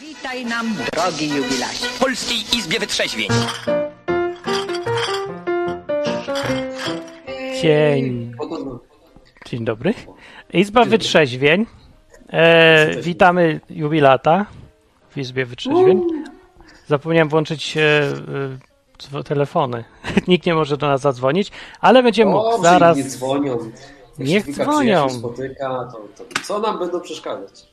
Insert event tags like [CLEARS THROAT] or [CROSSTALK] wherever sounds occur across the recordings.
Witaj nam, drogi jubilasie. w Polskiej Izbie Wytrzeźwień. Dzień, dzień dobry. Izba Wytrzeźwień. E, witamy jubilata w Izbie Wytrzeźwień. Zapomniałem włączyć e, e, telefony. [LAUGHS] Nikt nie może do nas zadzwonić, ale będzie mógł zaraz. nie dzwonią. Niech się dzwonią. przyjaciół spotyka, to, to co nam będą przeszkadzać?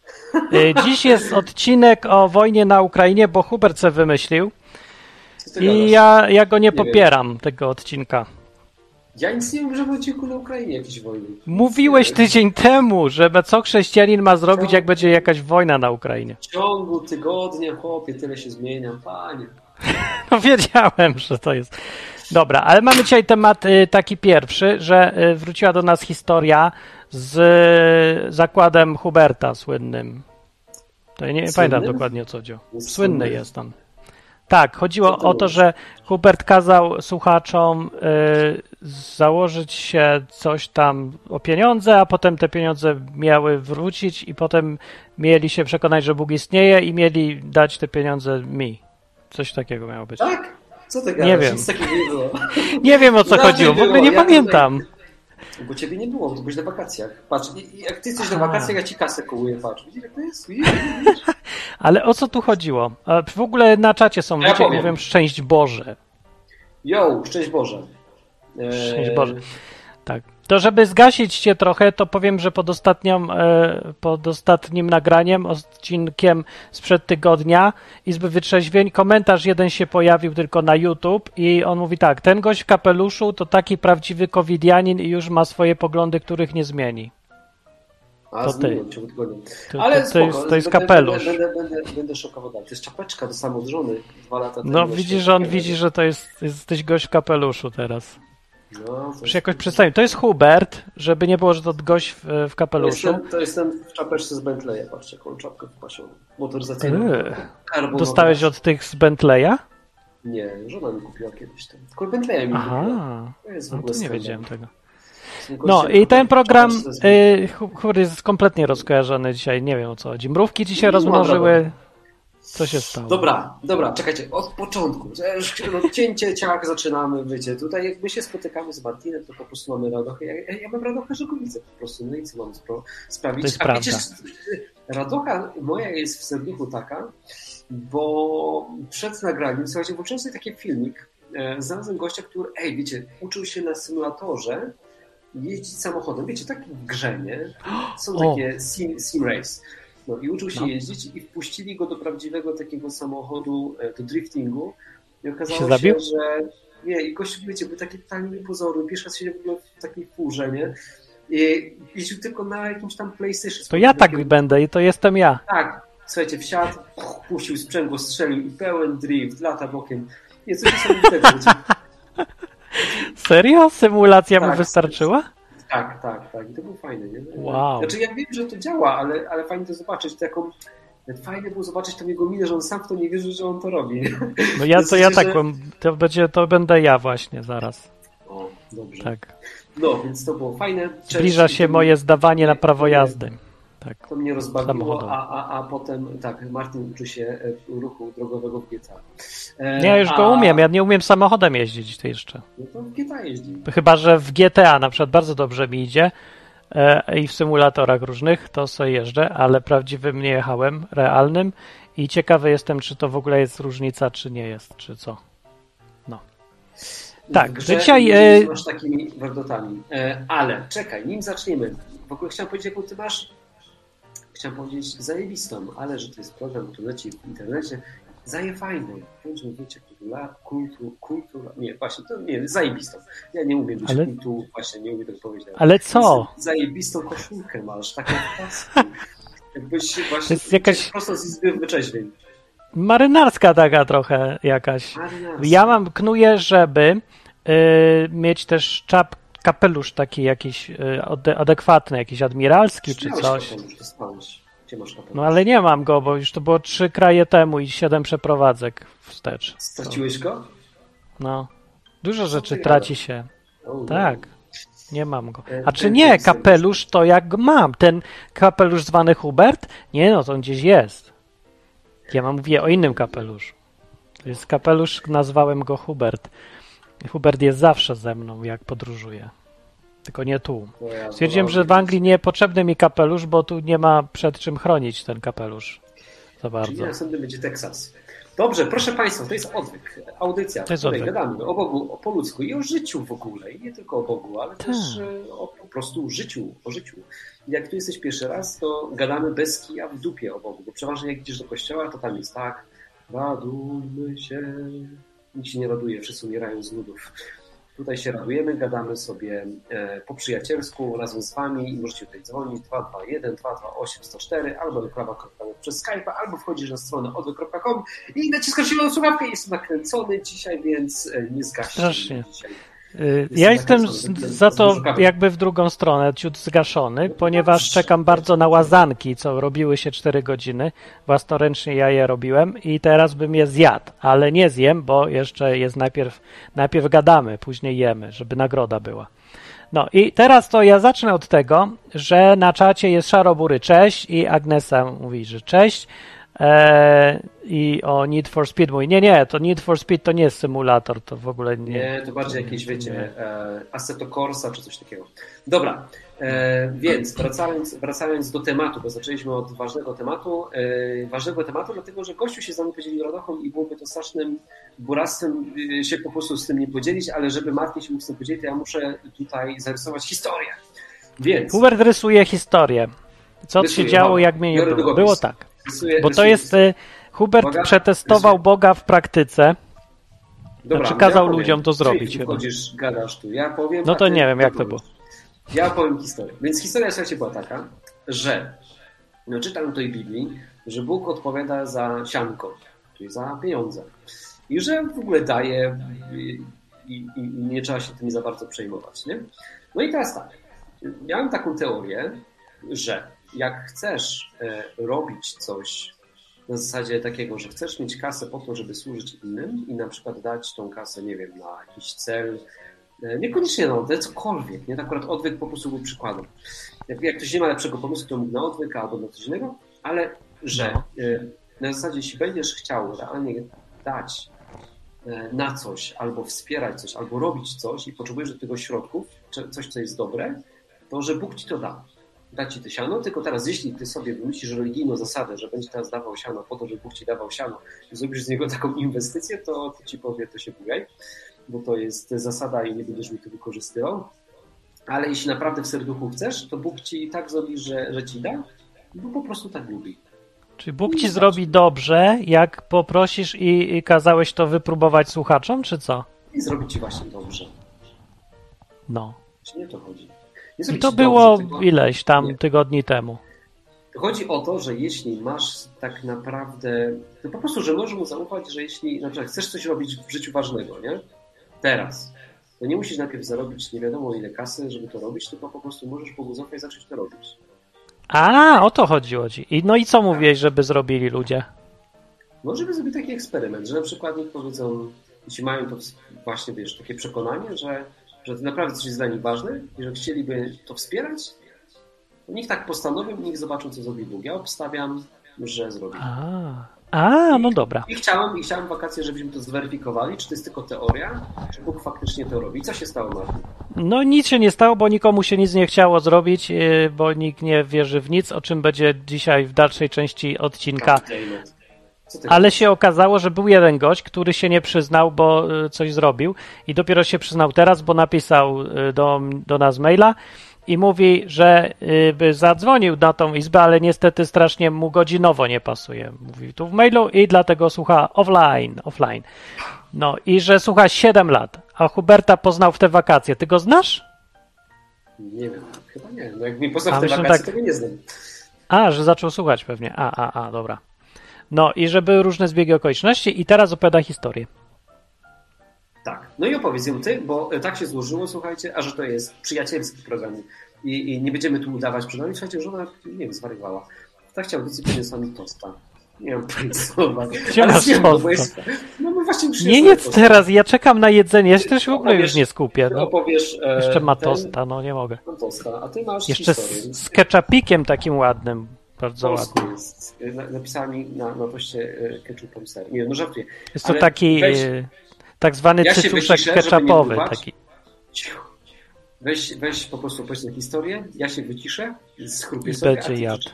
E, Dziś jest odcinek o wojnie na Ukrainie, bo Hubert se wymyślił i ja, ja go nie wiem. popieram, tego odcinka. Ja nic nie wiem, że w odcinku na Ukrainie jakieś wojny. Mówiłeś tydzień temu, że co chrześcijanin ma zrobić, jak będzie jakaś wojna na Ukrainie. W ciągu tygodnia, chłopie, tyle się zmienia, panie. [LAUGHS] No wiedziałem, że to jest. Dobra, ale mamy dzisiaj temat y, taki pierwszy, że y, wróciła do nas historia z y, zakładem Huberta słynnym. To ja nie Słynnym? pamiętam dokładnie o co chodziło. Jest Słynny słynny. jest on. Tak, chodziło ty o to, że Hubert kazał słuchaczom y, założyć się coś tam o pieniądze, a potem te pieniądze miały wrócić i potem mieli się przekonać, że Bóg istnieje i mieli dać te pieniądze mi. Coś takiego miało być. Tak? Co ty gadasz? Nie wiem. Nic takiego nie było. Nie wiem o co Raczej chodziło, w ogóle było, nie ja pamiętam. Bo ciebie nie było, bo byłeś na wakacjach. Patrz, jak ty jesteś na wakacjach, ja ci kasę kołuję, patrz. Widzisz, jak to jest? Widzisz? [LAUGHS] Ale o co tu chodziło? W ogóle na czacie są Ja ludzie, powiem. mówią szczęść Boże. Yo, szczęść Boże. Szczęść Boże. Tak. To żeby zgasić cię trochę, to powiem, że pod, ostatnią, e, pod ostatnim nagraniem, odcinkiem sprzed tygodnia Izby Wytrzeźwień, komentarz jeden się pojawił tylko na YouTube i on mówi tak, ten gość w kapeluszu to taki prawdziwy covidianin i już ma swoje poglądy, których nie zmieni. A, To ty. To- Ale to- spoko, jest- to jest będę- kapelusz. Będę, będę, będę, szokował dalej. To jest czapeczka do samo żony dwa lata temu. No widzisz, że on widzi, że to jest, jesteś gość w kapeluszu teraz. No, jest- jakoś przedstawił. To jest Hubert, żeby nie było, że to gość w, w to kapeluszu. jestem, to jestem w czapeczce z Bentleya, patrzcie, jaką czapkę wypasioną. Motoryzacyjną. Karbonowa. Dostałeś od tych z Bentleya? Nie, żona mi kupiła kiedyś tam. Tylko Bentleya mi kupiła. Aha, To jest w no ogóle to nie skandal. wiedziałem tego. No i ten program, y, jest kompletnie rozkojarzony dzisiaj, nie wiem o co chodzi. Mrówki się No, rozmnożyły. Co się stało? Dobra, dobra, czekajcie, od początku. że No, cięcie ciach zaczynamy, wiecie. Tutaj jak my się spotykamy z Martinem, to po prostu mamy radochę. Ja, ja, mam radochę Żegowice po prostu. No i co mam spro- sprawić? To jest A prawda. wiecie, radocha moja jest w serduchu taka, bo przed nagraniem, słuchajcie, włączyłem sobie taki filmik, e, znalazłem gościa, który, ej, wiecie, uczył się na symulatorze jeździć samochodem. Wiecie, taki w grze, nie? [GASPS] Są O. takie sim, sim race. No i uczył się No. jeździć i wpuścili go do prawdziwego takiego samochodu, e, do driftingu i okazało Się się, że nie, i gościu, wiecie, był taki totalnie niepozorny, pierwszy raz się w ogóle w takiej furze, nie? I jeździł tylko na jakimś tam PlayStation. To ja tak Takim- będę i to jestem ja. tak, słuchajcie, wsiadł, puścił sprzęgło, strzelił i pełen drift, lata bokiem. Nie, coś niesamowitego. [LAUGHS] Serio? Symulacja mu Tak, wystarczyła? Tak, tak, tak. I to było fajne, nie? Wow. Znaczy ja wiem, że to działa, ale, ale fajnie to zobaczyć, taką... Fajnie było zobaczyć tą jego minę, że on sam w to nie wierzy, że on to robi. No ja to ja tak, że- to będzie, to będę ja właśnie zaraz. O, dobrze. Tak. No, więc to było fajne. Cześć. Zbliża się moje zdawanie na prawo jazdy. Tak. To mnie rozbawiło, a, a, a potem, tak, Martin uczy się e, ruchu drogowego w GTA. E, Nie, ja już a- go umiem, ja nie umiem samochodem jeździć, ty jeszcze. No to w GTA jeździ. Chyba, że w GTA na przykład bardzo dobrze mi idzie e, i w symulatorach różnych to sobie jeżdżę, ale prawdziwym nie jechałem, realnym i ciekawy jestem, czy to w ogóle jest różnica, czy nie jest, czy co. No. Tak, dzisiaj, nie e, masz takimi werdotami. E, ale czekaj, nim zaczniemy. W ogóle chciałem powiedzieć, jaką ty masz. Chciałem powiedzieć zajebistą, ale że to jest program, który leci w internecie. Zaje fajny. Bądźmy wiecie, kultura, kultu, kultura. Nie, właśnie, to nie, zajebistą. Ja nie umiem być Ale- kultu, właśnie nie umiem tego powiedzieć. Ale co? Zajebistą koszulkę masz, taką paskę. [LAUGHS] Jakbyś właśnie jest jakaś- prosto z izby wyczeźwień. Marynarska taka trochę jakaś. Marynarska. Ja mam, knuję, żeby y, mieć też czap, kapelusz taki jakiś ade- adekwatny, jakiś admiralski czy coś. No ale nie mam go, bo już to było trzy kraje temu i siedem przeprowadzek wstecz. Straciłeś go? No. Dużo rzeczy traci się. O, Tak. Nie mam go. E, A czy nie, kapelusz to jak mam? Ten kapelusz zwany Hubert? Nie no, to on gdzieś jest. Ja mam mówię o innym kapeluszu. To jest kapelusz, nazwałem go Hubert. Hubert jest zawsze ze mną, jak podróżuję. Tylko nie tu. Stwierdziłem, że w Anglii nie potrzebny mi kapelusz, bo tu nie ma przed czym chronić ten kapelusz. Za Czyli bardzo. następny będzie Teksas. Dobrze, proszę Państwa, to jest odwyk. Audycja, To jest w której odwyk. gadamy o Bogu, o po ludzku i o życiu w ogóle. I nie tylko o Bogu, ale też e, o po prostu życiu, o życiu. Jak tu jesteś pierwszy raz, to gadamy bez kija w dupie o Bogu, bo przeważnie jak idziesz do kościoła, to tam jest tak, radujmy się. Nikt się nie raduje, wszyscy umierają z nudów. Tutaj się radujemy, gadamy sobie e, po przyjacielsku razem z Wami i możecie tutaj dzwonić 221 228 104 albo do przez Skype'a, albo wchodzisz na stronę odwy.com i naciskasz zieloną słuchawkę. Jestem nakręcony dzisiaj, więc e, nie zgaście Strasznie. dzisiaj. Ja jestem za to jakby w drugą stronę, ciut zgaszony, ponieważ czekam bardzo na łazanki, co robiły się 4 godziny. Własnoręcznie ja je robiłem i teraz bym je zjadł, ale nie zjem, bo jeszcze jest najpierw, najpierw gadamy, później jemy, żeby nagroda była. No i teraz to ja zacznę od tego, że na czacie jest Szarobury cześć i Agnesa mówi, że cześć. Eee, I o Need for Speed mówi, nie, nie, to Need for Speed to nie jest symulator, to w ogóle nie. Nie, to bardziej jakieś, wiecie, e, Assetto Corsa czy coś takiego. Dobra, e, więc wracając, wracając do tematu, bo zaczęliśmy od ważnego tematu. E, ważnego tematu, dlatego że gościu się z nami podzielił radochą i byłoby to strasznym buractwem e, się po prostu z tym nie podzielić, ale żeby Martin się mógł z tym podzielić, to ja muszę tutaj zarysować historię. Więc Hubert rysuje historię. Co Rysuję, się działo, jak mnie nie było. długopis. Było tak. Rysuję, Bo to rysuję- jest. y, Hubert Uwaga, przetestował rysuję. Boga w praktyce. Dobra, Znaczy, kazał powiem. ludziom to Ty zrobić tu chyba. Wchodzisz, gadasz tu, ja powiem. No to ty nie wiem, jak to powiesz. było. Ja powiem historię. Więc historia, słuchajcie, była taka, że no, czytam tej Biblii, że Bóg odpowiada za sianko, czyli za pieniądze. I że w ogóle daje i, i, i nie trzeba się tym za bardzo przejmować. Nie? No i teraz tak. Miałem taką teorię, że jak chcesz e, robić coś na zasadzie takiego, że chcesz mieć kasę po to, żeby służyć innym i na przykład dać tą kasę, nie wiem, na jakiś cel, e, niekoniecznie na odwyk, cokolwiek, nie? Akurat odwyk po prostu był przykładem. Jak, jak ktoś nie ma lepszego pomysłu, to mógł na odwyk albo na coś innego, ale że No. e, na zasadzie, jeśli będziesz chciał realnie dać na coś, albo wspierać coś, albo robić coś i potrzebujesz do tego środków, coś, co jest dobre, to że Bóg ci to da. Da ci to siano, tylko teraz jeśli ty sobie wymyślisz religijną zasadę, że będzie teraz dawał siano po to, że Bóg ci dawał siano i zrobisz z niego taką inwestycję, to, to ci powie, to się bujaj, bo to jest zasada i nie będziesz mi to wykorzystywał. Ale jeśli naprawdę w serduchu chcesz, to Bóg ci tak zrobi, że, że ci da, bo po prostu tak lubi. Czy Bóg ci zrobi dobrze, jak poprosisz i, i kazałeś to wypróbować słuchaczom, czy co? I zrobi ci właśnie dobrze. No. Czy nie to chodzi? I to było tylko- ileś tam Nie. tygodni temu. Chodzi o to, że jeśli masz tak naprawdę, to po prostu, że możesz mu zaufać, że jeśli na przykład chcesz coś robić w życiu ważnego, nie? Teraz, to nie musisz najpierw zarobić nie wiadomo ile kasy, żeby to robić, tylko po prostu możesz Bogu zaufać i zacząć to robić. A, o to chodziło ci. I, no i co mówiłeś, żeby zrobili ludzie? No, żeby zrobić taki eksperyment, że na przykład niech powiedzą, jeśli mają to właśnie, wiesz, takie przekonanie, że, że to naprawdę coś jest dla nich ważne i że chcieliby to wspierać, to niech tak postanowią i niech zobaczą, co zrobi Bóg. Ja obstawiam, że zrobi. A, a no dobra. I chciałem, I chciałem wakacje, żebyśmy to zweryfikowali, czy to jest tylko teoria, czy Bóg faktycznie to robi. Co się stało, Martin? No nic się nie stało, bo nikomu się nic nie chciało zrobić, yy, bo nikt nie wierzy w nic, o czym będzie dzisiaj w dalszej części odcinka. Ale się okazało, że był jeden gość, który się nie przyznał, bo y, coś zrobił i dopiero się przyznał teraz, bo napisał y, do, do nas maila i mówi, że y, by zadzwonił na tą izbę, ale niestety strasznie mu godzinowo nie pasuje. Mówi tu w mailu i dlatego słucha offline, offline. No i że słucha 7 lat, a Huberta poznał w te wakacje. Ty go znasz? Nie wiem, chyba nie. No jak mi poznał A w te wakacje, tak. to go nie znam. A, że zaczął słuchać pewnie. A, a, a, dobra. No i że były różne zbiegi okoliczności i teraz opowiada historię. Tak. No i opowiedz ją ty, bo tak się złożyło, słuchajcie, a że to jest przyjacielski program i, i nie będziemy tu udawać przed nami. Słuchajcie, żona, nie wiem, zwariowała. Tak chciał audycji przyniosła mi tosta. Nie zjem go, bo jest- No bo właśnie Nie jedz tosta. teraz, ja czekam na jedzenie, ja się też w ogóle już nie skupię. No. opowiesz e, Jeszcze ma ten- tosta, no nie mogę. Tosta, a ty masz Jeszcze historię. z, z ketchupikiem takim ładnym. Bardzo ładnie. jest. Na- Napisała mi na, na poście e, ketchupem ser. Nie, no żartuję. Jest to Ale taki weź- e, tak zwany Ja cycuszek ketchupowy. Taki. Weź, weź po prostu opowiedz tę historię, ja się wyciszę, schrupię I sobie, będzie jadł.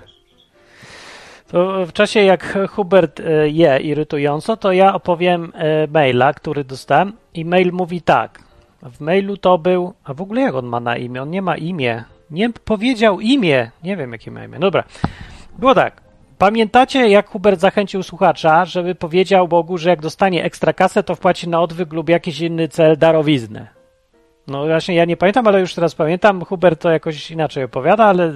To w czasie jak Hubert e, je irytująco, to ja opowiem e, maila, który dostałem i mail mówi tak. W mailu to był, a w ogóle jak on ma na imię? On nie ma imię. Nie powiedział imię. Nie wiem jakie ma imię. Dobra. Było tak. Pamiętacie, jak Hubert zachęcił słuchacza, żeby powiedział Bogu, że jak dostanie ekstra kasę, to wpłaci na odwyk lub jakiś inny cel darowiznę. No właśnie, ja nie pamiętam, ale już teraz pamiętam. Hubert to jakoś inaczej opowiada, ale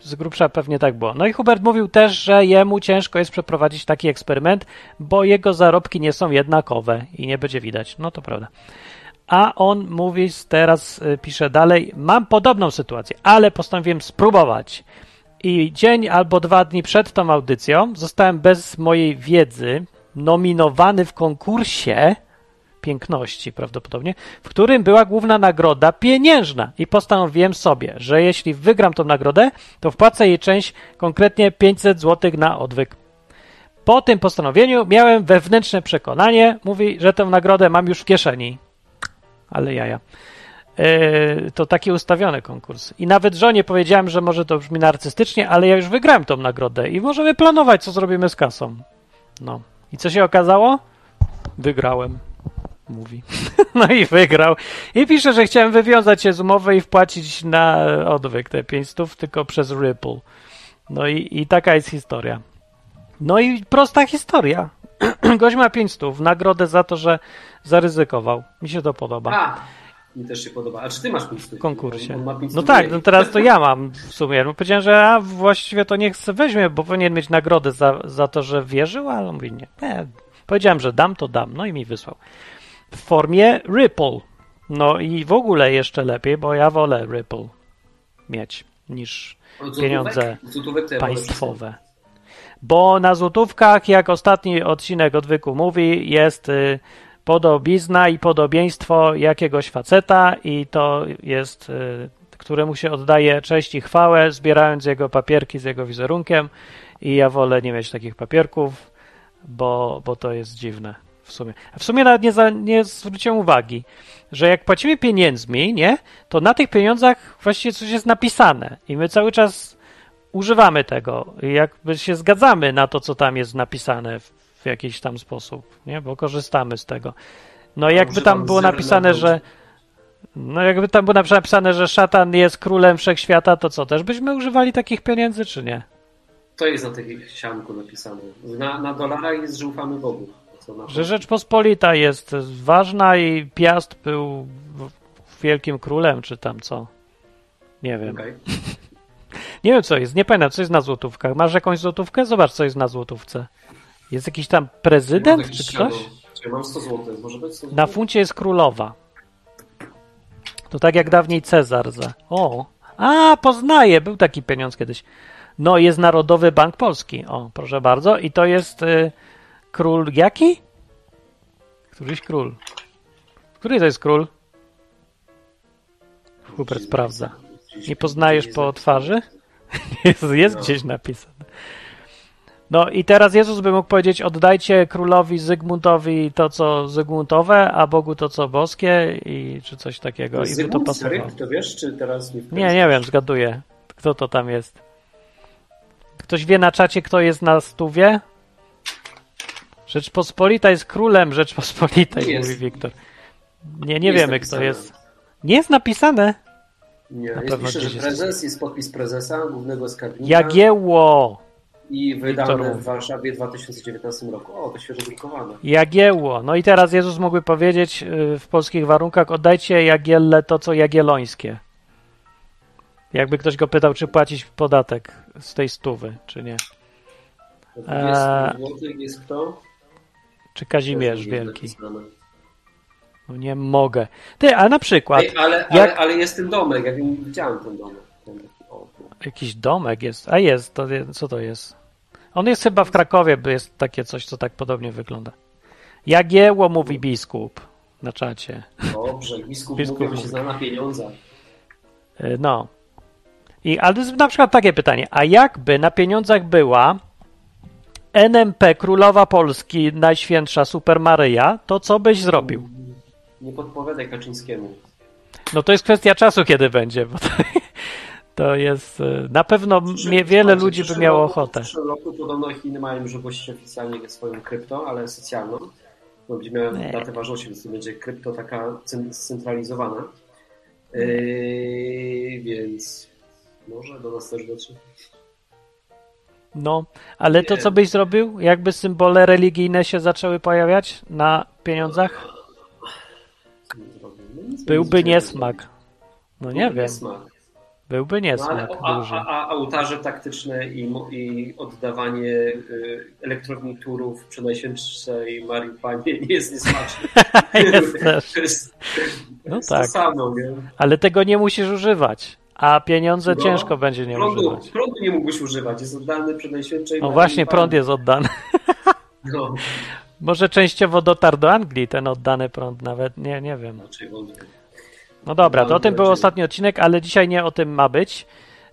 z grubsza pewnie tak było. No i Hubert mówił też, że jemu ciężko jest przeprowadzić taki eksperyment, bo jego zarobki nie są jednakowe i nie będzie widać. No to prawda. A on mówi, teraz y, pisze dalej, mam podobną sytuację, ale postanowiłem spróbować. I dzień albo dwa dni przed tą audycją zostałem bez mojej wiedzy nominowany w konkursie piękności prawdopodobnie, w którym była główna nagroda pieniężna i postanowiłem sobie, że jeśli wygram tą nagrodę, to wpłacę jej część, konkretnie 500 zł na odwyk. Po tym postanowieniu miałem wewnętrzne przekonanie, mówi, że tę nagrodę mam już w kieszeni. Ale jaja. Yy, to taki ustawiony konkurs. I nawet żonie powiedziałem, że może to brzmi narcystycznie, ale ja już wygrałem tą nagrodę i możemy planować, co zrobimy z kasą. No. I co się okazało? Wygrałem mówi. [LAUGHS] No i wygrał. I pisze, że chciałem wywiązać się z umowy i wpłacić na odwyk te 500, tylko przez Ripple. No i, i taka jest historia. No i prosta historia. [CLEARS THROAT] Gość ma 500, nagrodę za to, że zaryzykował. Mi się to podoba. A, mi też się podoba. A czy ty masz 500? W konkursie. On 500 No tak, mniej. no teraz to ja mam w sumie. No powiedziałem, że a właściwie to niech weźmie, bo powinien mieć nagrodę za, za to, że wierzył, ale on mówi nie. nie. Powiedziałem, że dam, to dam. No i mi wysłał. W formie Ripple. No i w ogóle jeszcze lepiej, bo ja wolę Ripple mieć niż złotówek? pieniądze Złotówek państwowe. Bo na złotówkach, jak ostatni odcinek odwyku mówi, jest y, podobizna i podobieństwo jakiegoś faceta i to jest, y, któremu się oddaje cześć i chwałę, zbierając jego papierki z jego wizerunkiem. I ja wolę nie mieć takich papierków, bo, bo to jest dziwne w sumie. A w sumie nawet nie, za, nie zwróciłem uwagi, że jak płacimy pieniędzmi, nie, to na tych pieniądzach właściwie coś jest napisane. I my cały czas używamy tego. Jakby się zgadzamy na to, co tam jest napisane w, jakiś tam sposób, nie, bo korzystamy z tego. No jakby tam było napisane, że no jakby tam było napisane, że szatan jest królem wszechświata, to co, też byśmy używali takich pieniędzy, czy nie? To jest na tym sianku napisane. Na, na dolara jest, że ufamy Bogu. Że Rzeczpospolita jest ważna i Piast był wielkim królem, czy tam co? Nie wiem. Okej. [LAUGHS] Nie wiem, co jest. Nie pamiętam, co jest na złotówkach. Masz jakąś złotówkę? Zobacz, co jest na złotówce. Jest jakiś tam prezydent, czy ktoś? Czekaj, mam 100 zł. Może być 100 Na zł? funcie jest królowa. To tak jak dawniej Cezar. Za... O! A, poznaję. Był taki pieniądz kiedyś. No, jest Narodowy Bank Polski. O, proszę bardzo. I to jest y, król jaki? Któryś król. Który to jest król? Hubert sprawdza. Nie poznajesz po twarzy? [LAUGHS] Jest, jest gdzieś napisane. No i teraz Jezus by mógł powiedzieć: Oddajcie królowi Zygmuntowi to, co Zygmuntowe, a Bogu to, co boskie, i czy coś takiego. I by to Zygmunt pasowało. Seryk, to wiesz, czy teraz nie Nie, nie wiem, zgaduję. Kto to tam jest? Ktoś wie na czacie, kto jest na stówie? Rzeczpospolita jest królem Rzeczpospolitej, Nie jest. mówi Wiktor. Nie, nie jest wiemy, kto jest. Nie jest napisane. Nie, Na jest pisze, że jest. prezes, jest podpis prezesa, głównego skarbnika Jagiełło. I wydane w Warszawie w 2019 roku. O, to świeżo drukowane. Jagiełło. No i teraz Jezus mógłby powiedzieć y, w polskich warunkach: oddajcie Jagielle to, co Jagiellońskie. Jakby ktoś go pytał, czy płacić podatek z tej stówy, czy nie. To 20 zł jest kto? Czy Kazimierz Wielki. No nie mogę. Ty, a na przykład Ej, ale, ale, jak- ale jest ten domek, ja wiem, widziałem ten domek. Ten o, jakiś domek jest. A jest, to co to jest? On jest chyba w Krakowie, bo jest takie coś, co tak podobnie wygląda. Jagiełło mówi biskup na czacie. Dobrze, biskup, Biskup mówi. się zna na pieniądzach. Y, No. I, ale na przykład takie pytanie, a jakby na pieniądzach była NMP Królowa Polski, Najświętsza Super Maryja, to co byś zrobił? Nie podpowiadaj Kaczyńskiemu. No to jest kwestia czasu, kiedy będzie, bo to, to jest, e, na pewno mnie, wiele ludzi by miało ochotę. W przyszłym roku podobno Chiny mają już ogłosić oficjalnie swoją krypto, ale socjalną. To będzie miała Nie. datę ważności, więc to będzie krypto taka cen- scentralizowana. Yy, więc może do nas też dotrze. No, ale to Nie. co byś zrobił? Jakby symbole religijne się zaczęły pojawiać na pieniądzach? No Byłby nie niesmak. No nie wiem, Niesmak. Byłby No, ale, niesmak a, a, a ołtarze taktyczne i, i oddawanie y, elektrowni turów przy Najświętszej Marii Panie nie [LAUGHS] jest niesmaczne. [LAUGHS] Jest też. To jest, No jest tak. to samo, nie? Ale tego nie musisz używać, a pieniądze No, ciężko będzie nie prądu, używać. prądu nie mógłbyś używać, jest oddany przy Najświętszej No Marii właśnie, prąd jest oddany. [LAUGHS] No, Może częściowo dotarł do Anglii ten oddany prąd nawet, nie, nie wiem. wątpię. No dobra, to o tym był ostatni odcinek, ale dzisiaj nie o tym ma być.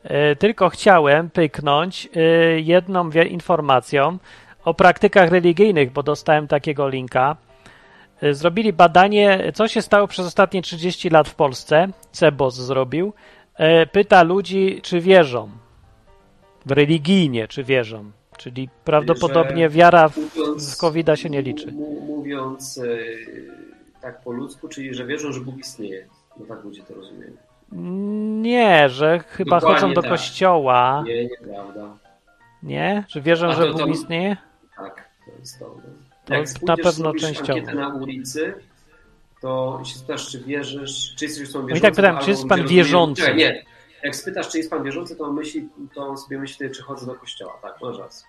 E, Tylko chciałem pyknąć e, jedną informacją o praktykach religijnych, bo dostałem takiego linka. E, Zrobili badanie, co się stało przez ostatnie 30 lat w Polsce. Cebos zrobił. Pyta ludzi, czy wierzą. Religijnie, czy wierzą. Czyli prawdopodobnie wiara w, Mówiąc- w covid się nie liczy. Mówiąc tak po ludzku, czyli że wierzą, że Bóg istnieje. No tak ludzie to rozumieją. Nie, że chyba Dokładnie chodzą do tak. kościoła. Nie, nieprawda. Nie? Że wierzą, A że to- Bóg to- istnieje? Tak, to jest to. To Jak na pewno częściowo. na ulicy, to się spytasz, czy wierzysz, czy jesteś osobą No i wierzącą. tak pytam, czy jest pan wierzący? rozumieją- Nie, nie. Jak spytasz, czy jest pan wierzący, to on, myśli, to sobie myśli, czy chodzę do kościoła. Tak, masz rację.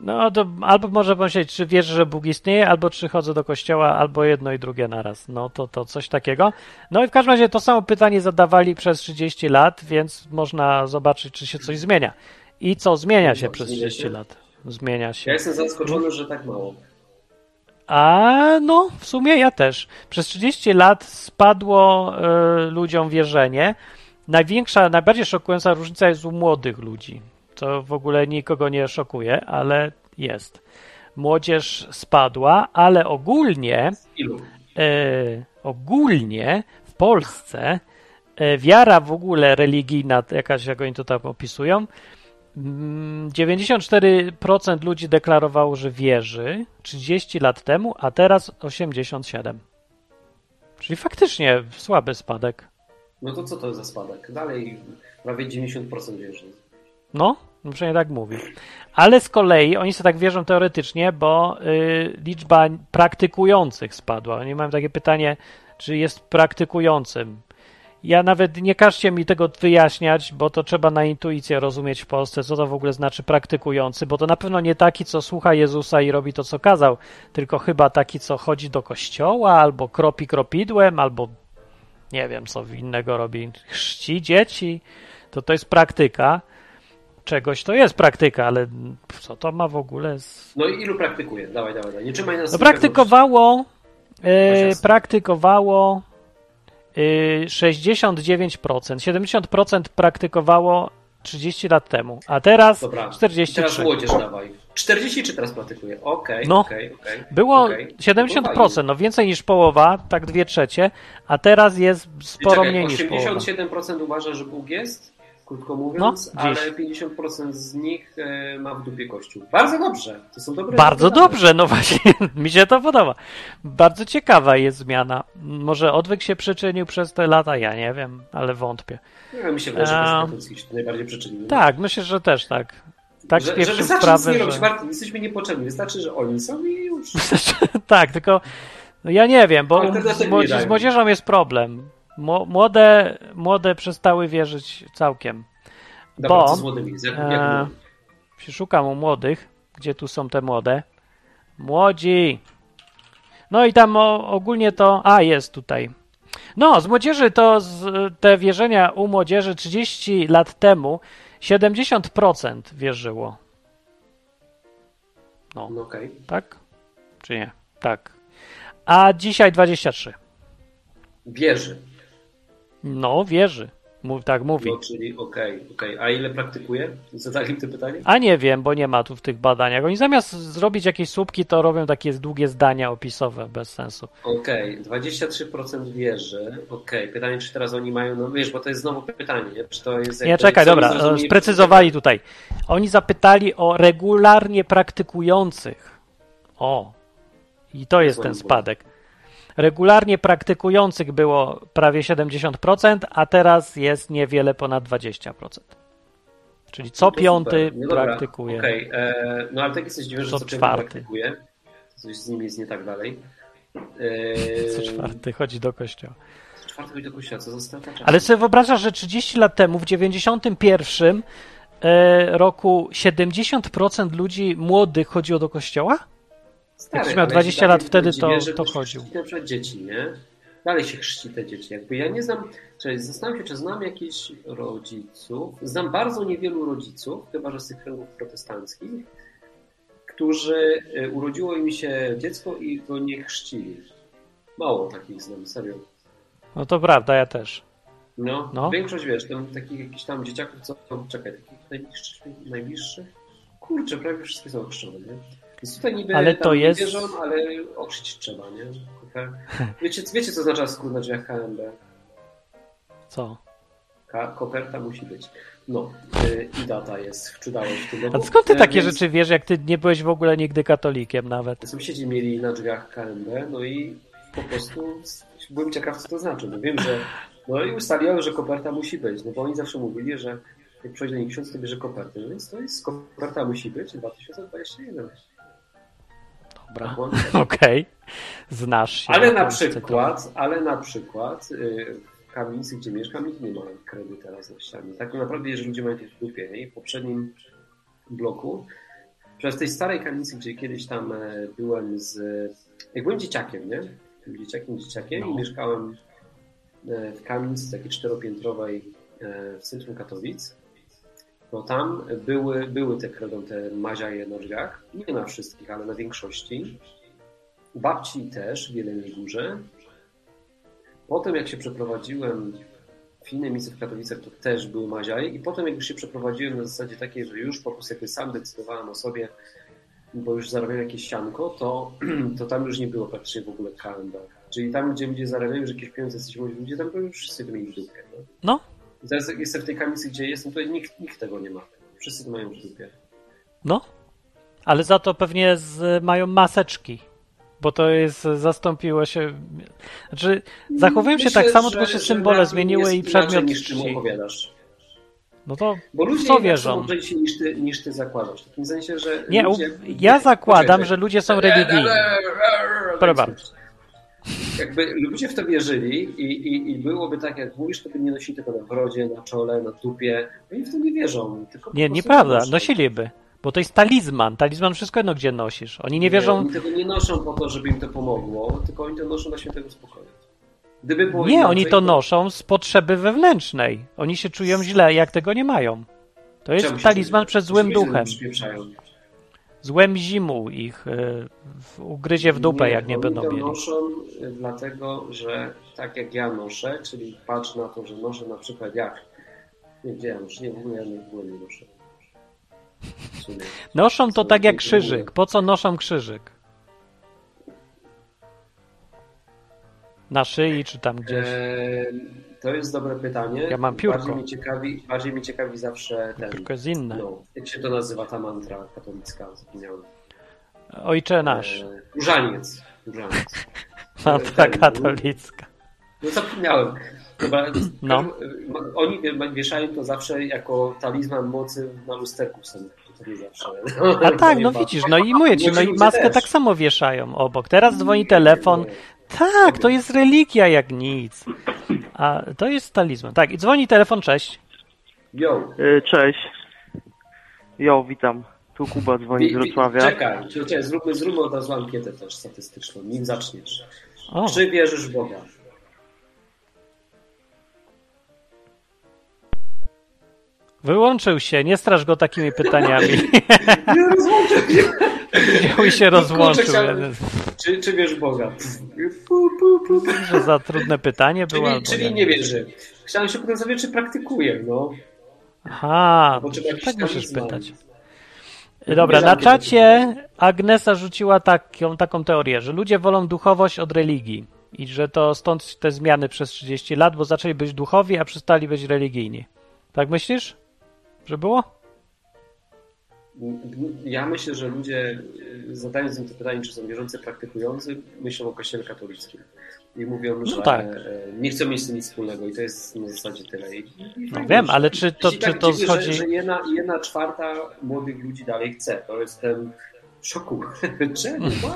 No to albo może pomyśleć, czy wierzę, że Bóg istnieje, albo czy chodzę do kościoła, albo jedno i drugie naraz. No to, to coś takiego. No i w każdym razie to samo pytanie zadawali przez 30 lat, więc można zobaczyć, czy się coś zmienia. I co zmienia się No, przez zmienia 30 się. lat? Zmienia Ja się. jestem zaskoczony, że tak mało. A no, w sumie ja też. Przez 30 lat spadło e, ludziom wierzenie. Największa, najbardziej szokująca różnica jest u młodych ludzi. To w ogóle nikogo nie szokuje, ale jest. Młodzież spadła, ale ogólnie, e, ogólnie w Polsce e, wiara w ogóle religijna, jakaś jak oni to tam opisują, mm, 94% ludzi deklarowało, że wierzy 30 lat temu, a teraz 87%. Czyli faktycznie słaby spadek. No to co to za spadek? Dalej prawie 90% wierzy. No, no przynajmniej tak mówi. Ale z kolei oni sobie tak wierzą teoretycznie, bo y, liczba praktykujących spadła. Oni mają takie pytanie, czy jest praktykującym. Ja nawet nie każcie mi tego wyjaśniać, bo to trzeba na intuicję rozumieć w Polsce, co to w ogóle znaczy praktykujący, bo to na pewno nie taki, co słucha Jezusa i robi to, co kazał, tylko chyba taki, co chodzi do kościoła, albo kropi kropidłem, albo nie wiem, co innego robi, chrzci dzieci. To to jest praktyka czegoś to jest praktyka, ale co to ma w ogóle z... No i ilu praktykuje? Dawaj, dawaj, dawaj. Nie trzymaj nas No praktykowało e, Chociaż- praktykowało e, 69%, 70% praktykowało 30 lat temu, a teraz Dobra, teraz 43. młodzież dawaj. 40 czy teraz praktykuje? Okej, No. okej, okej. Było okej. 70%, no więcej niż połowa, tak dwie trzecie, a teraz jest sporo Czekaj, mniej niż połowa. 87% uważa, że Bóg jest, krótko mówiąc, No, ale gdzieś. 50% z nich e, ma w dupie kościół. Bardzo dobrze, to są dobre Bardzo dobrze, no właśnie, [LAUGHS] mi się to podoba. Bardzo ciekawa jest zmiana. Może odwyk się przyczynił przez te lata, ja nie wiem, ale wątpię. Nie, mi się wydaje, że. Konstytucji się to najbardziej przyczynił. Tak, myślę, że też tak. Tak że, że wystarczy sprawy, nic nie że... Martin, jesteśmy niepotrzebni, wystarczy, że oni są i już. [LAUGHS] tak, tylko no ja nie wiem, bo z młodzieżą jest problem. Mło- Młode, młode przestały wierzyć całkiem. Dobra, Bo, co z młodymi? Jak, jak e, szukam u młodych, gdzie tu są te młode. Młodzi. No i tam o, ogólnie to. A, jest tutaj. No, z młodzieży to z, te wierzenia u młodzieży 30 lat temu 70% wierzyło. No, No okej. tak? Czy nie? Tak. A dzisiaj 23. Wierzy. No, wierzy. Mów, tak mówi. No, czyli okej, okej. A ile praktykuje? Zadali to pytanie? A nie wiem, bo nie ma tu w tych badaniach. Oni zamiast zrobić jakieś słupki, to robią takie długie zdania opisowe bez sensu. Okej, 23% wierzy. Okej, pytanie, czy teraz oni mają, no wiesz, bo to jest znowu pytanie, nie? Czy to jest... Nie, czekaj, dobra, zrozumieli- sprecyzowali tutaj. Oni zapytali o regularnie praktykujących. O, i to jest ten spadek. Regularnie praktykujących było prawie 70%, a teraz jest niewiele ponad 20%. Czyli co piąty. No dobra, praktykuje. Okej, e, no ale tak jesteś dziwiony, że Co czwarty. praktykuje. Coś z nimi jest nie tak dalej. [LAUGHS] E, Co czwarty chodzi do kościoła. Co czwarty chodzi do kościoła, co za strata czasu. Ale sobie wyobrażasz, że 30 lat temu, w 91 e, roku, 70% ludzi młodych chodziło do kościoła? Stary, jak miał ale 20 się lat tak wtedy, dziwię, to- że to chodził. Na przykład dzieci, nie? Dalej się chrzci te dzieci. Jakby ja nie znam, czyli zastanawiam się, czy znam jakichś rodziców. Znam bardzo niewielu rodziców, chyba że z tych kręgów protestanckich, którzy e, urodziło im się dziecko i go nie chrzcili. Mało takich znam, serio. No to prawda, ja też. No, No. większość wiesz, tam, takich jakichś tam dzieciaków, co czekaj, takich najbliższych, najbliższych? Kurczę, prawie wszystkie są chrzczone, nie? Tutaj niby Ale to jest- wierzą, ale ochrzcić trzeba, nie? [LAUGHS] Wiecie, wiecie co oznacza skrót na drzwiach KMB? Co? Ka- koperta musi być. No, y, i data jest, wczudałeś w tym. A skąd ty E, takie więc rzeczy wiesz, jak ty nie byłeś w ogóle nigdy katolikiem nawet? Sąsiedzi mieli na drzwiach KMB, no i po prostu byłem ciekaw, co to znaczy. No wiem, że. No i ustaliłem, że koperta musi być, no bo oni zawsze mówili, że jak przychodzi nich ksiądz, to bierze kopertę. No więc to jest koperta musi być 2021. Dobra. [LAUGHS] Okej. Znasz się. Ale na przykład, ale na przykład y, w kamienicy, gdzie mieszkam, nikt nie ma kredy teraz na ścianie. Tak naprawdę, jeżeli ludzie mają jakieś w dupie, nie? I w poprzednim bloku, przez tej starej kamienicy, gdzie kiedyś tam e, byłem z... Jak byłem dzieciakiem, nie? Dzieciakiem, dzieciakiem No. i mieszkałem e, w kamienicy takiej czteropiętrowej e, w centrum Katowic, no tam były, były te kredą, te maziaje na drzwiach. Nie na wszystkich, ale na większości. U babci też w Jeleniej Górze. Potem jak się przeprowadziłem w inne miejsce w Katowicach, to też były maziaje. I potem jak już się przeprowadziłem na zasadzie takiej, że już po prostu jakby sam decydowałem o sobie, bo już zarabiałem jakieś sianko, to, [CLEARS THROAT] to tam już nie było praktycznie w ogóle KMB. Czyli tam, gdzie ludzie zarabiają już jakieś pieniądze, jesteśmy ludzie, tam to już wszyscy to mieli w dupie. No? No, I Teraz jestem w tej kamicy, gdzie jestem, tutaj nikt, nikt tego nie ma. Wszyscy to mają w dupie. no. Ale za to pewnie z, mają maseczki. Bo to jest, zastąpiło się. Znaczy, zachowują się Myślę, tak samo, że- tylko się symbole zmieniły i przedmiot niż czym opowiadasz. No to Bo ludzie w co wierzą? są niż ty, niż ty zakładasz. W takim sensie, że Nie, ludzie... ja zakładam, że ludzie są religijni. [LAUGHS] Bardzo. Jakby ludzie w to wierzyli i, i, i byłoby tak, jak mówisz, to by nie nosili tego na brodzie, na czole, na dupie. Oni w to nie wierzą. Tylko Nie, nieprawda. noszą. Nosiliby. Bo to jest talizman. Talizman wszystko jedno, gdzie nosisz. Oni nie wierzą. Oni tego nie noszą po to, żeby im to pomogło, tylko oni to noszą na świętego spokoju. Gdyby było Nie, inaczej, oni to noszą z potrzeby wewnętrznej. Oni się czują źle, jak tego nie mają. To jest talizman przed złym duchem. przypieprzają. Złem zimu ich w- ugryzie w dupę, jak nie będą to mieli. noszą y, dlatego, że tak jak ja noszę, czyli patrz na to, że noszę na przykład jak. Nie, ja noszę? Nie, w ogóle ja nie, w ogóle nie noszę. Noszą to tak jak krzyżyk. Po co noszą krzyżyk? Na szyi czy tam gdzieś. Eee, to jest dobre pytanie. Ja mam piórko. Bardziej mnie ciekawi, bardziej mnie ciekawi zawsze ten. Tylko jest inne. No, jak się to nazywa ta mantra katolicka? Zapomniałem. Ojcze nasz. Eee, różaniec. Różaniec. [LAUGHS] Mantra ten- katolicka. No zapomniałem. Chyba, No. Oni wie- wieszają to zawsze jako talizman mocy na lusterku zawsze. A tak, [LAUGHS] no widzisz, no i mówię ci, no i maskę też. tak samo wieszają obok. Teraz dzwoni telefon. Tak, to jest religia jak nic. A to jest talizman. Tak, i dzwoni telefon, cześć. Yo. Y, Cześć. Jo, witam. Tu Kuba dzwoni z Wi- wi- Wrocławia. Czekaj, czekaj zróbmy, zróbmy od razu ankietę też statystyczną, nim zaczniesz. O, Czy wierzysz w Boga? wyłączył się, nie straż go takimi pytaniami. [LAUGHS] Nie rozłączę Wziął i się rozłączył. chciałem- Czy, czy Boga? Pu, pu, pu, pu. Że za trudne pytanie było. Czyli, czyli nie. nie wierzy. chciałem się potem zawiedzieć, czy praktykuję, no. Aha, tak możesz talizman. pytać. Dobra, na czacie Agnesa rzuciła taką, taką teorię, że ludzie wolą duchowość od religii i że to stąd te zmiany przez 30 lat, bo zaczęli być duchowi, a przestali być religijni. Tak myślisz, że było? Ja myślę, że ludzie y, zadając im to pytanie, czy są wierzący, praktykujący, myślą o kościele katolickim. I mówią, że tak. e, nie chcą mieć z tym nic wspólnego i to jest na zasadzie tyle. I, No wiem, ale czy to, czy tak to dziwnie, schodzi... Że, że jedna, jedna czwarta młodych ludzi dalej chce. To jestem w szoku. [LAUGHS] Czemu? Why?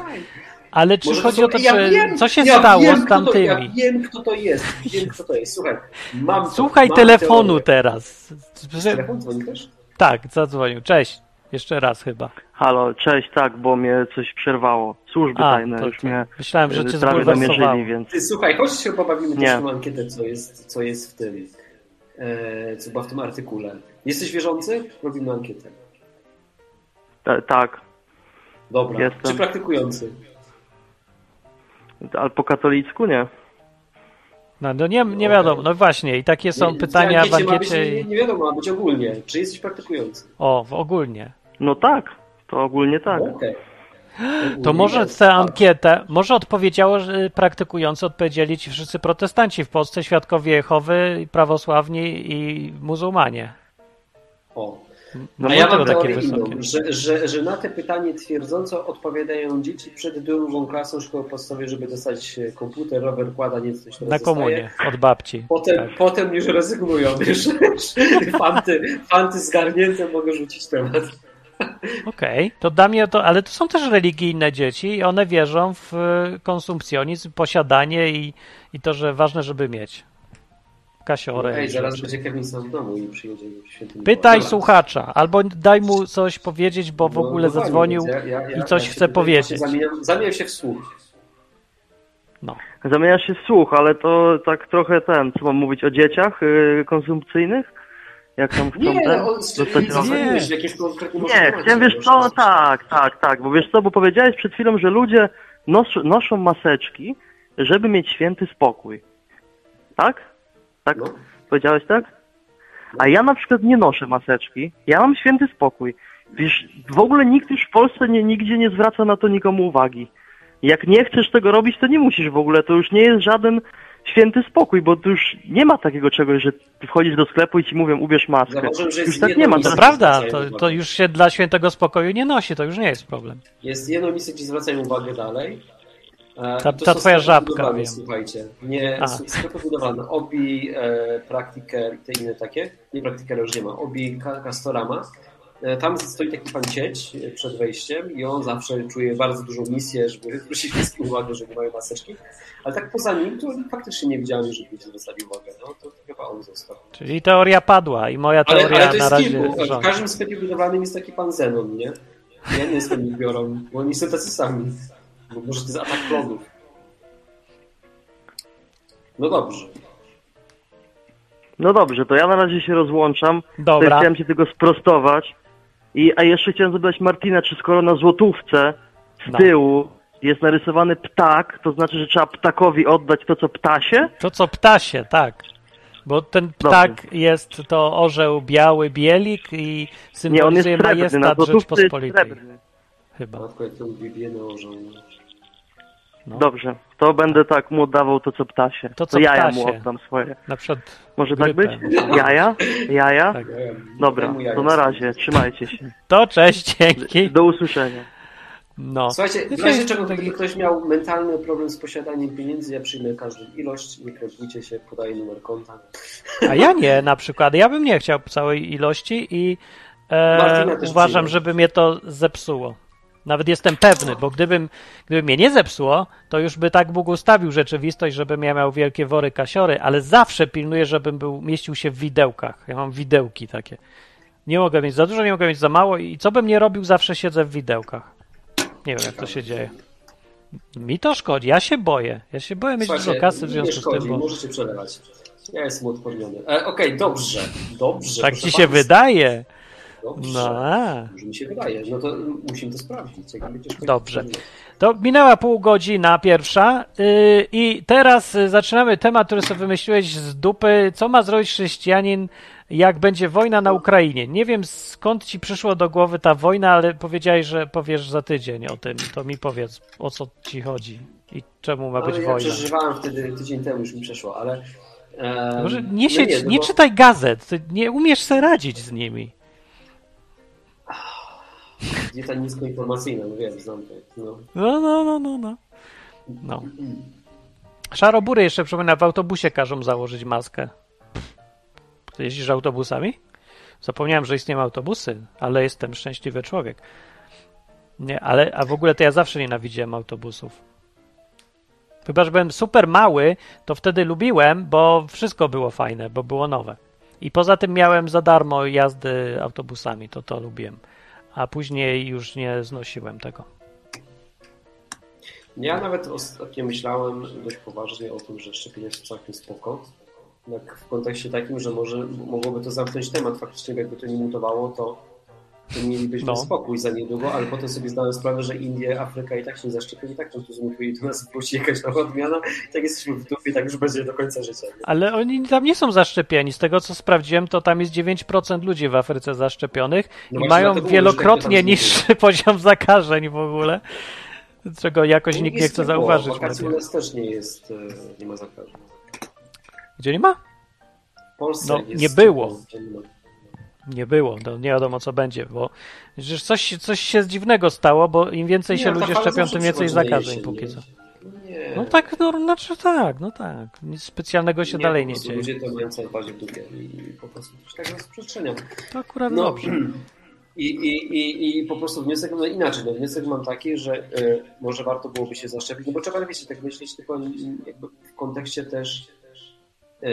Ale czy Może chodzi są- o to, ja czy wiem, co się ja stało wiem, z kto to- tamtymi? Ja wiem, kto to jest. Wiem, kto to jest. Słuchaj, mam to, Słuchaj mam telefonu teorię. teraz. Telefon dzwoni też? Tak, zadzwonił. Cześć. Jeszcze raz chyba. Halo, cześć, tak, bo mnie coś przerwało. Służby A, tajne to- już to- mnie myślałem, że y, cię zamierzyli, więc... Ty, słuchaj, chodź się pobawimy Nie. też tą ankietę, co jest, co jest w tym. E, co była w tym artykule. Jesteś wierzący? Robimy ankietę. Ta, tak, Dobra. Jestem. Czy praktykujący? ale po katolicku nie. No, no nie, nie wiadomo. No właśnie, i takie są Nie, pytania w ma być, ankiecie. nie, i- nie wiadomo, ma być ogólnie. Czy jesteś praktykujący? O, w ogólnie. No tak, to ogólnie tak. Okej. To Ogólnie może jest. tę ankietę, może odpowiedziało, że praktykujący odpowiedzieli ci wszyscy protestanci w Polsce, świadkowie Jehowy, prawosławni i muzułmanie. O. No A ja mam takie inną, że, że, że na te pytanie twierdząco odpowiadają dzieci przed drugą klasą szkoły podstawowej, żeby dostać komputer, rower, kłada, nie coś Na dostaje. komunie, od babci. Potem, Tak. potem już rezygnują, wiesz, fanty, fanty zgarnięte mogę rzucić temat. Okej, to dla mnie to, ale to są też religijne dzieci i one wierzą w konsumpcjonizm, posiadanie i, i to, że ważne, żeby mieć. Kasiorę. Ej, i zaraz będzie Kevin sam w domu i przyjedzie. Pytaj słuchacza, albo daj mu coś powiedzieć, bo w No, ogóle dokładnie, zadzwonił ja- ja- ja- i coś chce powiedzieć. Zamieniam, zamieniam się w słuch. No. Zamienia się w słuch, ale to tak trochę ten, co mam mówić o dzieciach y, konsumpcyjnych? Jak tam chcą Nie, ten, dostać konkretnym Nie, temacie, chciałem, wiesz wiesz, co, tak, tak, tak, bo wiesz co, bo powiedziałeś przed chwilą, że ludzie nos, noszą maseczki, żeby mieć święty spokój. Tak? Tak? No. Powiedziałeś tak? A ja na przykład nie noszę maseczki, ja mam święty spokój. Wiesz, w ogóle nikt już w Polsce nie, nigdzie nie zwraca na to nikomu uwagi. Jak nie chcesz tego robić, to nie musisz w ogóle, to już nie jest żaden święty spokój, bo tu już nie ma takiego czegoś, że ty wchodzisz do sklepu i ci mówią, ubierz maskę. Jest Już tak nie ma. To prawda, to, to już się dla świętego spokoju nie nosi, to już nie jest problem. Jest jedno miejsce, gdzie zwracają uwagę dalej. E, Ta- to ta są twoja żabka, wiem. Słuchajcie, nie, A. s- sklepy budowlane, Obi, e, Praktiker i te inne takie, nie Praktikera już nie ma, Obi, Castorama. E, tam stoi taki pan cieć e, przed wejściem i on zawsze czuje bardzo dużą misję, żeby zwrócić wszystkim uwagę, że nie mają maseczki. Ale tak poza nim, to faktycznie nie widziałem, żeby ludzie zwracali uwagę. No to chyba on został. Czyli teoria padła i moja Ale, teoria ale to na jest razie kilku. W każdym sklepie budowlanym jest taki pan Zenon, nie? Ja nie jestem ich biorą, bo oni są tacy sami. Bo może to jest atak klonów. No dobrze. No dobrze, to ja na razie się rozłączam. Dobra. To Chciałem się tego sprostować. I, a jeszcze chciałem zapytać Martina, czy skoro na złotówce z No. tyłu jest narysowany ptak, to znaczy, że trzeba ptakowi oddać to, co ptasie? To co ptasie, tak. Bo ten ptak jest to orzeł biały, bielik i Nie, on jest symbolizuje majestat złotówce jest Rzeczpospolitej. srebrny. Chyba. Matko, jak to biedny orzeł. No. Dobrze, to będę tak mu oddawał to, co ptasie. To, co jaja ptasie. mu oddam swoje. Na przykład Może tak być? grypę. Jaja? Jaja? Tak. Dobra, to na razie, trzymajcie się. To cześć, dzięki. Do usłyszenia. No. Słuchajcie, w razie czego gdyby ktoś miał mentalny problem z posiadaniem pieniędzy, ja przyjmę każdą ilość, nie krępujcie się, podaję numer konta. A ja nie, na przykład. Ja bym nie chciał całej ilości i e, uważam, przyjmę. żeby mnie to zepsuło. Nawet jestem pewny, bo gdybym, gdyby mnie nie zepsuło, to już by tak Bóg ustawił rzeczywistość, żebym ja miał wielkie wory kasiory, ale zawsze pilnuję, żebym był, mieścił się w widełkach. Ja mam widełki takie. Nie mogę mieć za dużo, nie mogę mieć za mało i co bym nie robił, zawsze siedzę w widełkach. Nie wiem, jak to się dzieje. Mi to szkodzi, ja się boję. Ja się boję mieć dużo kasy w związku z szkodzi, tym, bo możecie przelewać. Ja jestem odporniony. E, Okej, dobrze, dobrze. tak ci się państwa. wydaje. Dobrze. No, a. Może mi się wydaje. No to musimy to sprawdzić. Dobrze. To minęła pół godzina pierwsza yy, i teraz y, zaczynamy temat, który sobie wymyśliłeś z dupy. Co ma zrobić chrześcijanin, jak będzie wojna na Ukrainie? Nie wiem skąd ci przyszło do głowy ta wojna, ale powiedziałeś, że powiesz za tydzień o tym. To mi powiedz, o co ci chodzi i czemu ma być ale ja wojna. przeżywałem wtedy tydzień temu, już mi przeszło, ale... em, Może nie, no siedź, no nie bo- czytaj gazet, nie umiesz sobie radzić z nimi. Dieta niskoinformacyjna, no wiem, znam to. No. No, no, no, no, no. no. Szarobury jeszcze przypomina, w autobusie każą założyć maskę. Jeździsz autobusami? Zapomniałem, że istnieją autobusy, ale jestem szczęśliwy człowiek. Nie, ale a w ogóle to ja zawsze nienawidziłem autobusów. Chyba, że byłem super mały, to wtedy lubiłem, bo wszystko było fajne, bo było nowe. I poza tym miałem za darmo jazdy autobusami, to to lubiłem. A później już nie znosiłem tego. Ja nawet ostatnio myślałem dość poważnie o tym, że szczepienia są całkiem spoko. W kontekście takim, że może mogłoby to zamknąć temat. Faktycznie jakby to nie mutowało, to, to mielibyśmy No. spokój za niedługo, ale potem sobie zdałem sprawę, że Indie, Afryka i tak się zaszczepią, i tak to zmutuje i do nas wróci jakaś nowa odmiana i tak jesteśmy w dupie, tak już będzie do końca życia. Nie? Ale oni tam nie są zaszczepieni. Z tego co sprawdziłem, to tam jest 9% ludzi w Afryce zaszczepionych No i mają wielokrotnie tak niższy [LAUGHS] poziom zakażeń w ogóle. Czego jakoś nikt nie chce zauważyć. Wakacji u nas też nie jest, e, nie ma zakażeń. Gdzie nie ma? W Polsce No, jest nie było. Nie było. No, nie wiadomo co będzie, bo przecież coś, coś się dziwnego stało, bo im więcej się Nie, ta ludzie fala szczepią, tym więcej zakażeń póki nie? co. Nie. No tak, no znaczy tak, no tak. Nic specjalnego się dalej po nie dzieje. Ludzie to mają coraz bardziej w dupie i po prostu coś tak rozprzestrzenia. To akurat No, dobrze. [CLEARS THROAT] I, i, i, I po prostu wniosek, no inaczej, no wniosek mam taki, że e, może warto byłoby się zaszczepić, no bo trzeba, wiecie, tak myśleć tylko jakby w kontekście też e,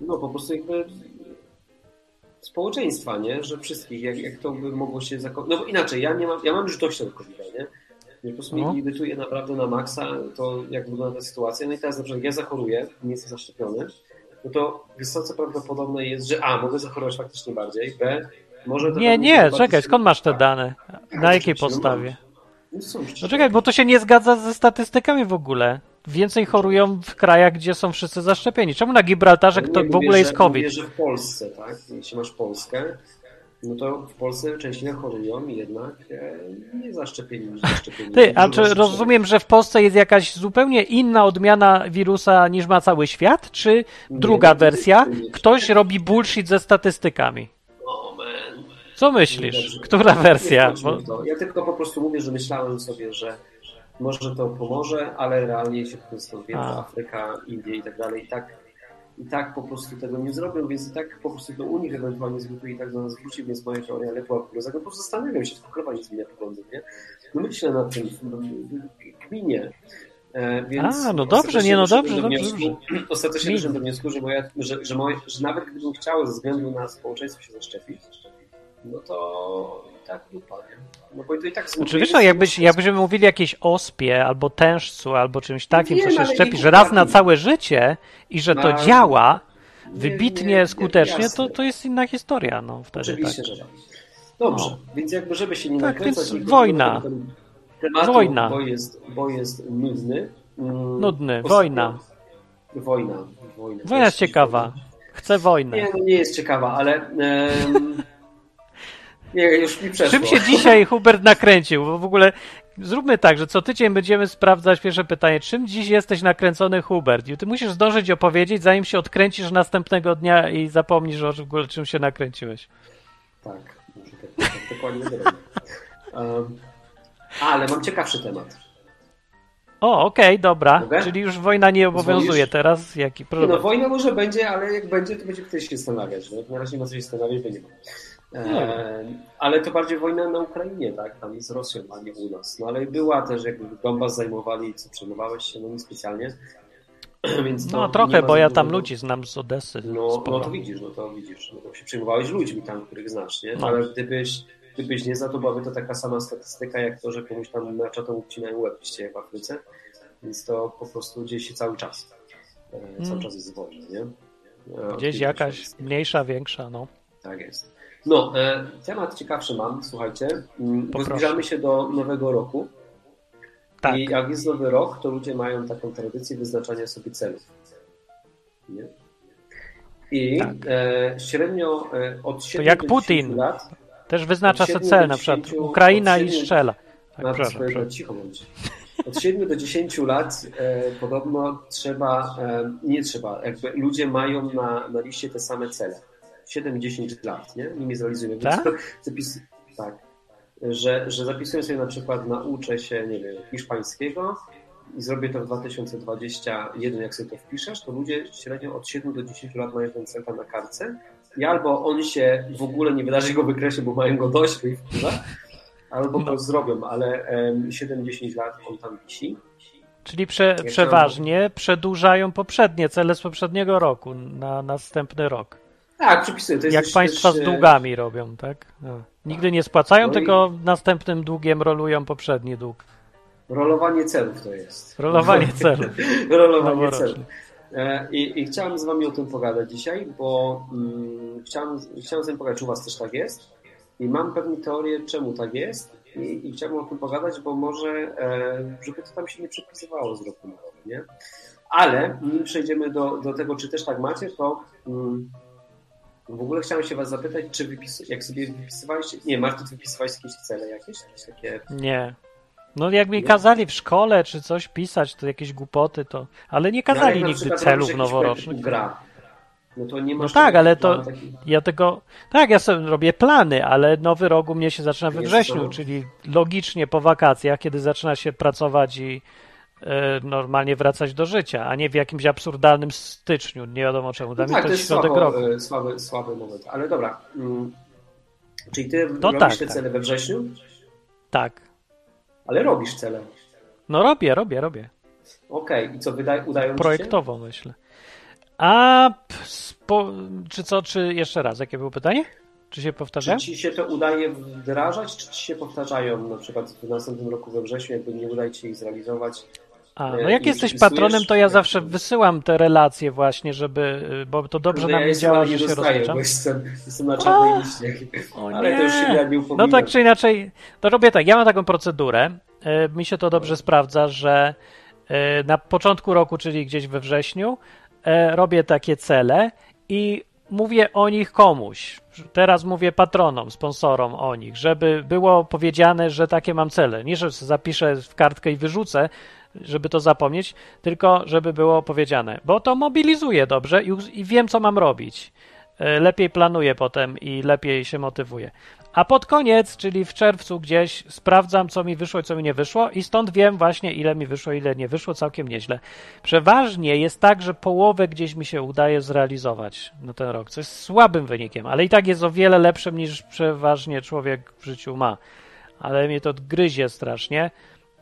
no po prostu jakby społeczeństwa, nie? Że wszystkich, jak, jak to by mogło się zakończyć. No bo inaczej, ja nie mam, ja mam już dość tego covid nie? Nie, po prostu No. mnie irytuje naprawdę na maksa to, jak wygląda ta sytuacja. No i teraz na przykład ja zachoruję, nie jestem zaszczepiony, no to wysoce prawdopodobne jest, że A, mogę zachorować faktycznie bardziej, B, może... Nie, nie, czekaj, skąd masz te Tak. dane? Na jakiej no podstawie? No No czekaj, bo to się nie zgadza ze statystykami w ogóle. Więcej chorują w krajach, gdzie są wszyscy zaszczepieni. Czemu na Gibraltarze Nie, kto w ogóle jest COVID? Mówię, że w Polsce, tak? Jeśli masz Polskę, no to w Polsce częściej chorują jednak e, nie zaszczepieni niż zaszczepieni. Ty, a czy rozumiem, że w Polsce jest jakaś zupełnie inna odmiana wirusa niż ma cały świat? Czy druga to wersja? nie. Ktoś robi bullshit ze statystykami. Co myślisz? Która wersja? Nie. Ja tylko po prostu mówię, że myślałem sobie, że może to pomoże, ale realnie się po prostu wie. Afryka, Indie i tak dalej i tak, i tak po prostu tego nie zrobią, więc i tak po prostu to u nich ewentualnie zwykle i tak do nas wróci, więc moja teoria grozach. No po prostu zastanawiam się, tylko chyba nie zmienia poglądy, nie? No myślę nad tym, kminie. E, Więc A, no dobrze, ostatecznie nie, no dobrze, do dobrze, wniosku, [CLEARS THROAT] Ostatecznie Kmin. doszedłem do wniosku, że, moja, że, że, moje, że nawet gdybym chciał ze względu na społeczeństwo się zaszczepić, no to i tak dupa, nie? No bo to i tak Znaczy, wiesz, no, jakbyś, jakbyśmy mówili jakieś ospie, albo tężcu, albo czymś takim, Wiem, co się ale szczepi, nie że raz na całe życie i że to No, działa nie, wybitnie, nie, skutecznie, to, to jest inna historia, no wtedy Oczywiście, tak. że tak. Dobrze, więc jakby żeby się nie Tak, więc nie wojna. Tematu, Wojna. Bo jest, bo jest nudny. Mm, Nudny, ostatnio- wojna. Wojna. Wojna, Wojna jest ciekawa. Chcę wojnę. Nie, no nie jest ciekawa, ale... em, [LAUGHS] nie, już mi przeszło. Czym się dzisiaj Hubert nakręcił? Bo w ogóle zróbmy tak, że co tydzień będziemy sprawdzać pierwsze pytanie. Czym dziś jesteś nakręcony Hubert? I ty musisz zdążyć opowiedzieć, zanim się odkręcisz następnego dnia i zapomnisz o w ogóle czym się nakręciłeś. Tak, muszę tak, tak dokładnie zrobić. Um, ale mam ciekawszy temat. O, okej, dobra. Mogę? Czyli już wojna nie obowiązuje teraz. Jaki Nie, problem? no wojna może będzie, ale jak będzie, to będzie ktoś się zastanawiać. No? Na razie nie ma co się zastanawiać, ma. E, ale to bardziej wojna na Ukrainie, tak? Tam z Rosją, a nie u nas. No ale była też, jakby Donbas zajmowali, co przejmowałeś się, no niespecjalnie. [CLEARS THROAT] Więc No trochę, bo ja tam ludzi znam z Odessy. No, no to widzisz, no to widzisz. No to się przejmowałeś ludźmi tam, których znasz, nie? No. Ale gdybyś, gdybyś nie za to byłaby to taka sama statystyka, jak to, że komuś tam na czatą ucinają łeb w Afryce. Więc to po prostu dzieje się cały czas. E, Cały Mm. czas jest wojna, nie? E, Gdzieś jakaś mniejsza, większa, no. Tak jest. No, e, temat ciekawszy mam, słuchajcie, mm, bo zbliżamy się do nowego roku Tak. i jak jest nowy rok, to ludzie mają taką tradycję wyznaczania sobie celów. Nie? I Tak. e, średnio e, od 7 jak do Putin. 10 lat Też wyznacza sobie cel, na przykład Ukraina od i siedmiu- strzela. Tak, na proszę, proszę. cicho bądź. Od 7 do 10 lat e, podobno trzeba, e, nie trzeba, jakby ludzie mają na, na liście te same cele. 7-10 lat, nie? Nimi zrealizują. Tak? Zapis, tak. Że, że zapisuję sobie na przykład nauczę się, nie wiem, hiszpańskiego i zrobię to w 2021, jak sobie to wpiszesz, to ludzie średnio od 7 do 10 lat mają ten cel na kartce i albo on się w ogóle nie wydarzy go wykresie, bo mają go dość wpływa, albo go zrobią, ale em, 7-10 lat on tam wisi. Czyli prze, przeważnie przedłużają poprzednie cele z poprzedniego roku na następny rok. Tak, przypisuję. To jest Jak też- państwa też, z e, długami robią, tak? No. Nigdy nie spłacają, No i- tylko następnym długiem rolują poprzedni dług. Rolowanie celów to jest. Rolowanie [LAUGHS] celów. Rolowanie celów. E, I, I chciałem z wami o tym pogadać dzisiaj, bo mm, chciałem, chciałem z wami pogadać, czy u was też tak jest. I mam pewną teorię, czemu tak jest. I, i chciałem o tym pogadać, bo może, e, żeby to tam się nie przepisywało z roku na rok, nie? Ale nim przejdziemy do, do tego, czy też tak macie, to mm, w ogóle chciałem się was zapytać, czy wypis, jak sobie wypisywaliście, nie, Marty, ty wypisywałeś jakieś cele jakieś? jakieś takie Nie. No jak mi kazali w szkole czy coś pisać, to jakieś głupoty, to... Ale nie No, kazali na nigdy celów noworocznych. Gra, no to nie No tak, ale to taki- ja tego. Tak, ja sobie robię plany, ale nowy rok u mnie się zaczyna we wrześniu, czyli logicznie po wakacjach, kiedy zaczyna się pracować i normalnie wracać do życia, a nie w jakimś absurdalnym styczniu. Nie wiadomo czemu. Dla No tak, to to jest środek słabo, roku. e, słaby, słaby moment. Ale dobra. mm, Czyli ty No robisz tak, te tak. cele we wrześniu, Tak. ale robisz cele. No robię, robię, robię. Okej, i co, wyda- udają ci się? Projektowo myślę. A spo, czy co, czy jeszcze raz, jakie było pytanie? Czy się Czy powtarza? ci się to udaje wdrażać, czy ci się powtarzają na przykład w następnym roku we wrześniu, jakby nie udaje ci się ich zrealizować? A, e, no jak i jesteś patronem, to ja zawsze wysyłam te relacje właśnie, żeby, y, bo to dobrze Kurde, na ja działa, że nie się bo jestem, jestem na czarnej liście. Ale to już się nie. nie No tak czy inaczej, to robię tak. Ja mam taką procedurę. e, Mi się to dobrze sprawdza, że e, na początku roku, czyli gdzieś we wrześniu, e, robię takie cele i mówię o nich komuś. Teraz mówię patronom, sponsorom o nich, żeby było powiedziane, że takie mam cele. Nie, że zapiszę w kartkę i wyrzucę, żeby to zapomnieć, tylko żeby było powiedziane, bo to mobilizuje dobrze i, i wiem, co mam robić. E, Lepiej planuję potem i lepiej się motywuję. A pod koniec, czyli w czerwcu gdzieś, sprawdzam, co mi wyszło i co mi nie wyszło, i stąd wiem właśnie, ile mi wyszło, ile nie wyszło, całkiem nieźle. Przeważnie jest tak, że połowę gdzieś mi się udaje zrealizować na ten rok, co jest słabym wynikiem, ale i tak jest o wiele lepszym niż przeważnie człowiek w życiu ma. Ale mnie to gryzie strasznie,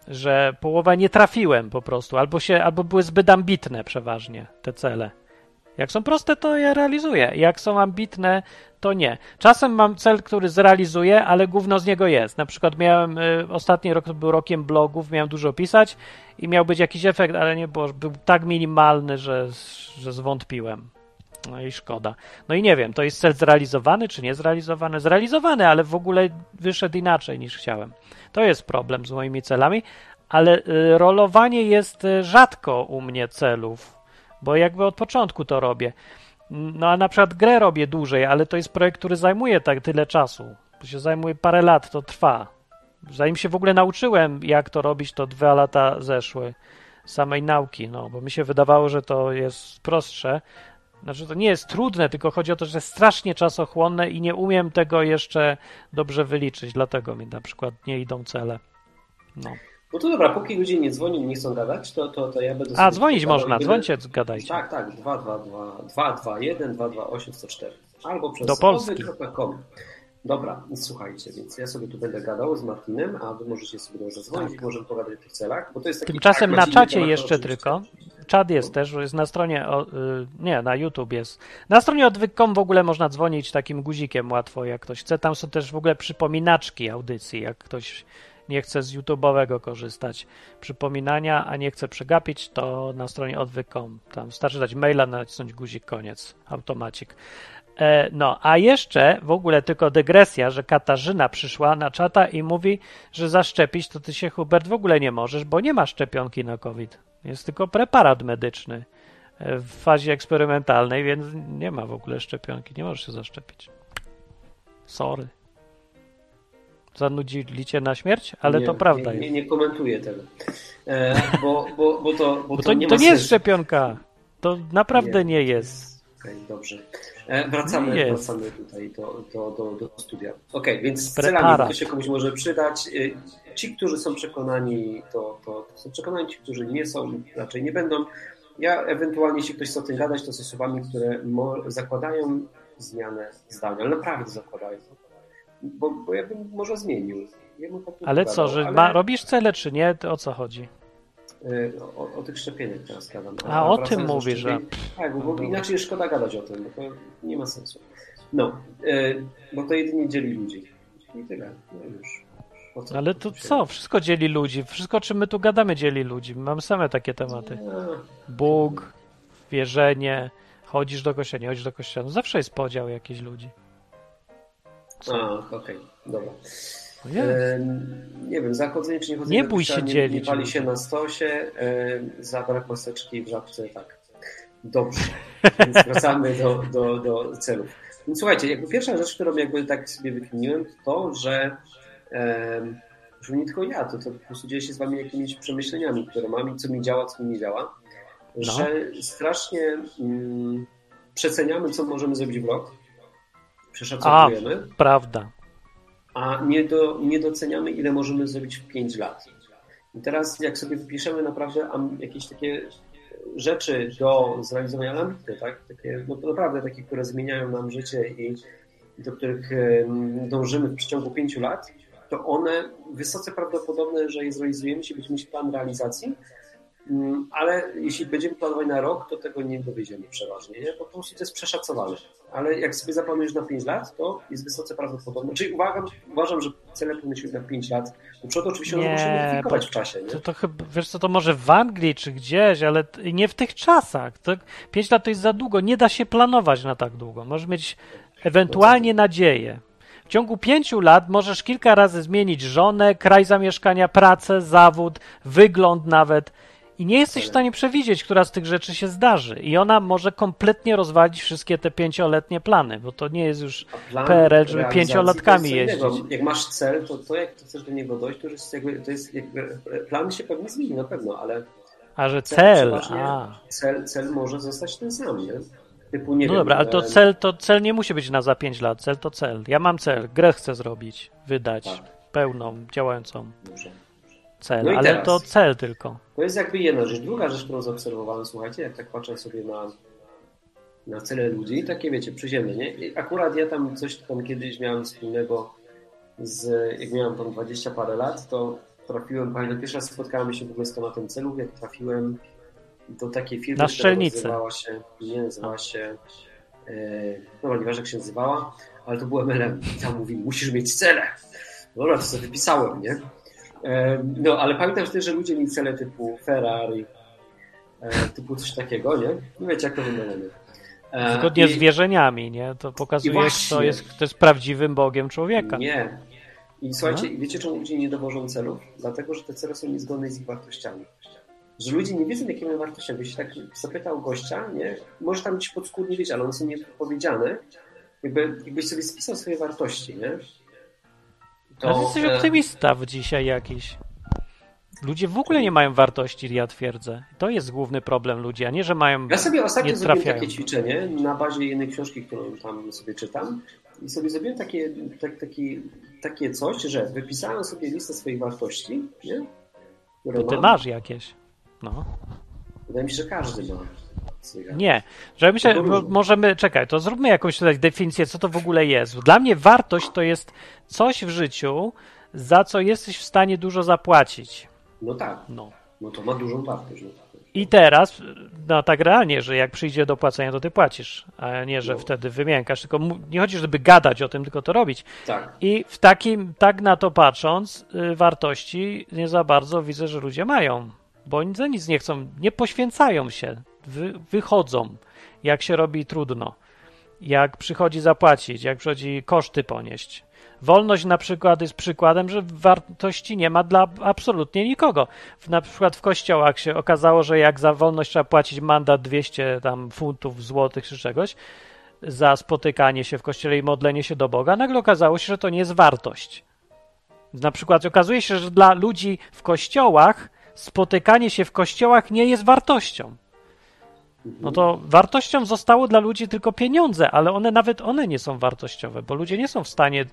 że połowa nie trafiłem po prostu, albo, się, albo były zbyt ambitne przeważnie te cele. Jak są proste, to je realizuję. Jak są ambitne, to nie. Czasem mam cel, który zrealizuję, ale gówno z niego jest. Na przykład miałem, y, ostatni rok to był rokiem blogów, miałem dużo pisać i miał być jakiś efekt, ale nie było, był tak minimalny, że, że zwątpiłem. No i szkoda. No i nie wiem, to jest cel zrealizowany czy nie zrealizowany? Zrealizowany, ale w ogóle wyszedł inaczej niż chciałem. To jest problem z moimi celami, ale y, rolowanie jest y, rzadko u mnie celów, bo jakby od początku to robię. No a na przykład grę robię dłużej, ale to jest projekt, który zajmuje tak tyle czasu. To się zajmuje parę lat, to trwa. Zanim się w ogóle nauczyłem, jak to robić, to dwa lata zeszły samej nauki, no, bo mi się wydawało, że to jest prostsze. Znaczy, to nie jest trudne, tylko chodzi o to, że jest strasznie czasochłonne i nie umiem tego jeszcze dobrze wyliczyć, dlatego mi na przykład nie idą cele. No. No to dobra, póki ludzie nie dzwonią i nie chcą gadać, to, to, to ja będę A, dzwonić gadał można, będę- dzwońcie, gadajcie. Tak, tak, 222 221 228 104 albo przez Do Polski. Dobra, słuchajcie, więc ja sobie tu będę gadał z Martinem, a wy możecie sobie do zadzwonić Tak. możemy pogadać o tych celach, bo to jest taki Tymczasem tak, na czacie jeszcze tylko. Czat jest też, jest na stronie, o, y, nie, na YouTube jest. Na stronie odwyk.com w ogóle można dzwonić takim guzikiem łatwo, jak ktoś chce. Tam są też w ogóle przypominaczki audycji, jak ktoś nie chce z YouTube'owego korzystać. Przypominania, a nie chce przegapić, to na stronie odwyk.com. Tam wystarczy dać maila, nacisnąć guzik, koniec, automacik. E, no, a jeszcze w ogóle tylko dygresja, że Katarzyna przyszła na czata i mówi, że zaszczepić to ty się, Hubert, w ogóle nie możesz, bo nie ma szczepionki na COVID. Jest tylko preparat medyczny e, w fazie eksperymentalnej, więc nie ma w ogóle szczepionki. Nie możesz się zaszczepić. Sorry. Zanudzili cię na śmierć? Ale nie, to prawda nie, jest. nie, nie komentuję tego. E, bo, bo, bo to, bo Bo to, to, nie to nie jest szczepionka. To naprawdę nie jest. Okej, dobrze. E, wracamy, jest. wracamy tutaj do, do, do, do studia. Okej, więc z Preparat. celami to się komuś może przydać. E, Ci, którzy są przekonani, to, to, to są przekonani, ci, którzy nie są, raczej nie będą. Ja ewentualnie, jeśli ktoś chce o tym gadać, to są słowami, które mo- zakładają zmianę zdania, ale naprawdę zakładają. Bo, bo ja bym może zmienił. Ja bym tak nie Ale co, że ma, robisz cele czy nie? To o co chodzi? O, o tych szczepieniach teraz gadam. A, o wracając tym mówisz, że- Tak, bo, dobra. inaczej szkoda gadać o tym, bo to nie ma sensu. No, e, bo to jedynie dzieli ludzi. I tyle. No już. Co- Ale to co? Wszystko dzieli ludzi. Wszystko, czym my tu gadamy, dzieli ludzi. Mamy same takie tematy. A, Bóg, wierzenie, chodzisz do kościoła, nie chodzisz do kościoła. No zawsze jest podział jakichś ludzi. A, okej, dobra. No. E, nie wiem, za chodzenie czy nie chodzenie Nie bój się nie, dzielić Nie pali się na stosie, e, za brak maseczki w żabce, tak. Dobrze. [LAUGHS] Więc wracamy do, do, do celów. Więc słuchajcie, jakby pierwsza rzecz, którą jakby tak sobie wykminiłem, to to, że em, że nie tylko ja, to, to po prostu dzieje się z wami jakimiś przemyśleniami, które mam i co mi działa, co mi nie działa, No. że strasznie mm, przeceniamy, co możemy zrobić w rok, przeszacowujemy, Prawda. A nie, do, nie doceniamy, ile możemy zrobić w 5 lat. I teraz, jak sobie wypiszemy naprawdę jakieś takie rzeczy do zrealizowania ambitne, tak? takie, no naprawdę takie, które zmieniają nam życie i do których dążymy w przeciągu 5 lat, to one wysoce prawdopodobne, że je zrealizujemy, jeśli będziemy mieć plan realizacji, ale jeśli będziemy planować na rok, to tego nie dowiedziemy przeważnie, nie? bo po prostu to jest przeszacowane. Ale jak sobie zaplanujesz na 5 lat, to jest wysoce prawdopodobne. Czyli uważam, uważam że cele powinny być na 5 lat. Do przodu oczywiście Nie, muszą modyfikować w czasie. Nie? To, to chyba, wiesz co, to może w Anglii czy gdzieś, ale nie w tych czasach. To, pięć lat to jest za długo. Nie da się planować na tak długo. Możesz mieć ewentualnie nadzieję. W ciągu pięciu lat możesz kilka razy zmienić żonę, kraj zamieszkania, pracę, zawód, wygląd nawet. I nie jesteś w stanie przewidzieć, która z tych rzeczy się zdarzy. I ona może kompletnie rozwalić wszystkie te pięcioletnie plany, bo to nie jest już PRL, żeby pięciolatkami to innego. jeździć. Jak masz cel, to to jak chcesz do niego dojść, to jest jakby, to jest jakby, plan się pewnie zmieni na pewno, ale A że cel, cel, a. cel, cel może zostać ten sam, nie? Typu, nie No wiem, dobra, ale to cel, to cel nie musi być na za 5 lat. Cel to cel. Ja mam cel, grę chcę zrobić, wydać, Tak. pełną, działającą Dobrze. Cel, No ale teraz. to cel tylko. To jest jakby jedna rzecz. Druga rzecz, którą zaobserwowałem, słuchajcie, jak tak patrzę sobie na, na cele ludzi, takie wiecie, przyziemne, nie? I akurat ja tam coś tam kiedyś miałem wspólnego z, jak miałem tam 20 parę lat, to trafiłem, pamiętam, pierwszy raz spotkałem się w ogóle z tematem celów, jak trafiłem do takiej firmy, Na która nazywała się, nie, nazywała się, e, no nieważne jak się nazywała, ale to był MLM. I tam mówi, musisz mieć cele. Dobra, to sobie wypisałem, nie? No, ale pamiętam wtedy, że ludzie mieli cele typu Ferrari, e, typu coś takiego, nie? Nie wiecie, jak to wygląda. E, Zgodnie i- z wierzeniami, nie? To pokazuje, kto jest, kto jest prawdziwym Bogiem człowieka. Nie. I słuchajcie, No. wiecie, czemu ludzie nie dowożą celów? Dlatego, że te cele są niezgodne z ich wartościami. Że ludzie nie wiedzą, jakie mają wartości. Jakbyś tak zapytał gościa, nie? Może tam gdzieś podskórnie wiedzieć, ale one są niepowiedziane. Jakby, jakbyś sobie spisał swoje wartości, nie? To, Ale jesteś optymista w dzisiaj jakiś. Ludzie w ogóle nie mają wartości, ja twierdzę. To jest główny problem ludzi, a nie, że mają... Ja sobie ostatnio nie zrobiłem takie ćwiczenie na bazie jednej książki, którą tam sobie czytam i sobie zrobiłem takie, tak, taki, takie coś, że wypisałem sobie listę swoich wartości, nie? Które To ty mam. masz jakieś. No. Wydaje mi się, że każdy ma. Nie, że myślę, możemy, czekaj, to zróbmy jakąś tutaj definicję, co to w ogóle jest. Dla mnie wartość to jest coś w życiu, za co jesteś w stanie dużo zapłacić. No tak, No. no to ma dużą wartość. No. I teraz, no tak realnie, że jak przyjdzie do płacenia, to ty płacisz, a nie, że No. wtedy wymiękasz, tylko nie chodzi, żeby gadać o tym, tylko to robić. Tak, I w takim, tak na to patrząc, y, wartości nie za bardzo widzę, że ludzie mają, bo oni za nic nie chcą, nie poświęcają się, wy, wychodzą, jak się robi trudno. jak przychodzi zapłacić, jak przychodzi koszty ponieść. Wolność na przykład jest przykładem, że wartości nie ma dla absolutnie nikogo. Na przykład w kościołach się okazało, że jak za wolność trzeba płacić mandat 200 tam funtów, złotych czy czegoś, za spotykanie się w kościele i modlenie się do Boga, nagle okazało się, że to nie jest wartość. Na przykład okazuje się, że dla ludzi w kościołach spotykanie się w kościołach nie jest wartością. No to wartością zostało dla ludzi tylko pieniądze, ale one nawet one nie są wartościowe, bo ludzie nie są w stanie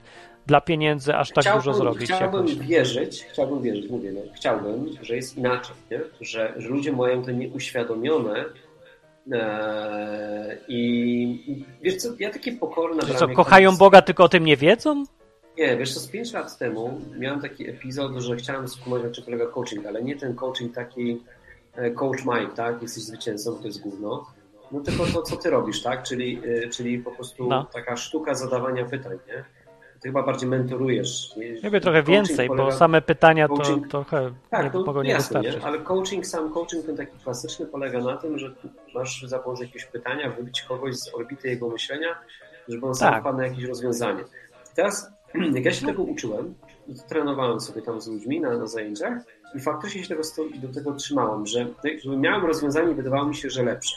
dla pieniędzy aż tak chciałbym, dużo zrobić. Chciałbym jakoś. wierzyć, chciałbym wierzyć, mówię, no, chciałbym, że jest inaczej, nie? Że, że ludzie mają to nieuświadomione e, i wiesz co, ja takie pokorne... Że co, kochają Boga, tylko o tym nie wiedzą? Nie, wiesz co, z 5 lat temu miałem taki epizod, że chciałem skumać, na czym polega coaching, ale nie ten coaching taki coach Mike, tak? Jesteś zwycięzcą, to jest gówno. No tylko to, co ty robisz, tak? Czyli, e, czyli po prostu No. taka sztuka zadawania pytań, nie? Ty chyba bardziej mentorujesz. nie? Ja trochę więcej, bo polega- same pytania to coaching- trochę tak, nie, no, mogą nie jasne, wystarczyć. nie? ale coaching, sam coaching ten taki klasyczny polega na tym, że masz za pomocą jakiegoś pytania wybić kogoś z orbity jego myślenia, żeby on sam Tak. wpadł na jakieś rozwiązanie. Teraz, [CLEARS THROAT] jak ja się tego uczyłem, to trenowałem sobie tam z ludźmi na, na zajęciach i faktycznie się tego, do tego trzymałem, że jakby miałem rozwiązanie i wydawało mi się, że lepsze.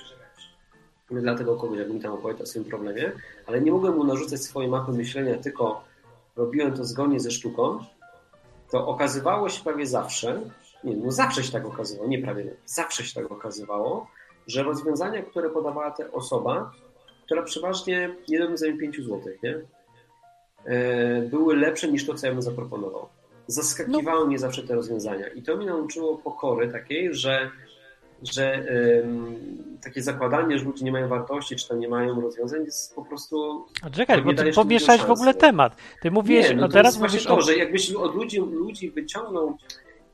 Dlatego kogoś, jakbym tam opowiadał o swoim problemie, ale nie mogłem mu narzucać swojej mapy myślenia, tylko robiłem to zgodnie ze sztuką, to okazywało się prawie zawsze, nie, no zawsze się tak okazywało, nie prawie, zawsze się tak okazywało, że rozwiązania, które podawała ta osoba, która przeważnie nie robi za 5 zł, nie? E, były lepsze niż to, co ja bym zaproponował. Zaskakiwały mnie zawsze te rozwiązania i to mnie nauczyło pokory takiej, że, że em, takie zakładanie, że ludzie nie mają wartości, czy tam nie mają rozwiązań jest po prostu A czekaj, bo ty pomieszałeś w ogóle temat. Ty mówiłeś, nie, no no to teraz mówisz to, o... że jakbyś od ludzi, ludzi wyciągnął,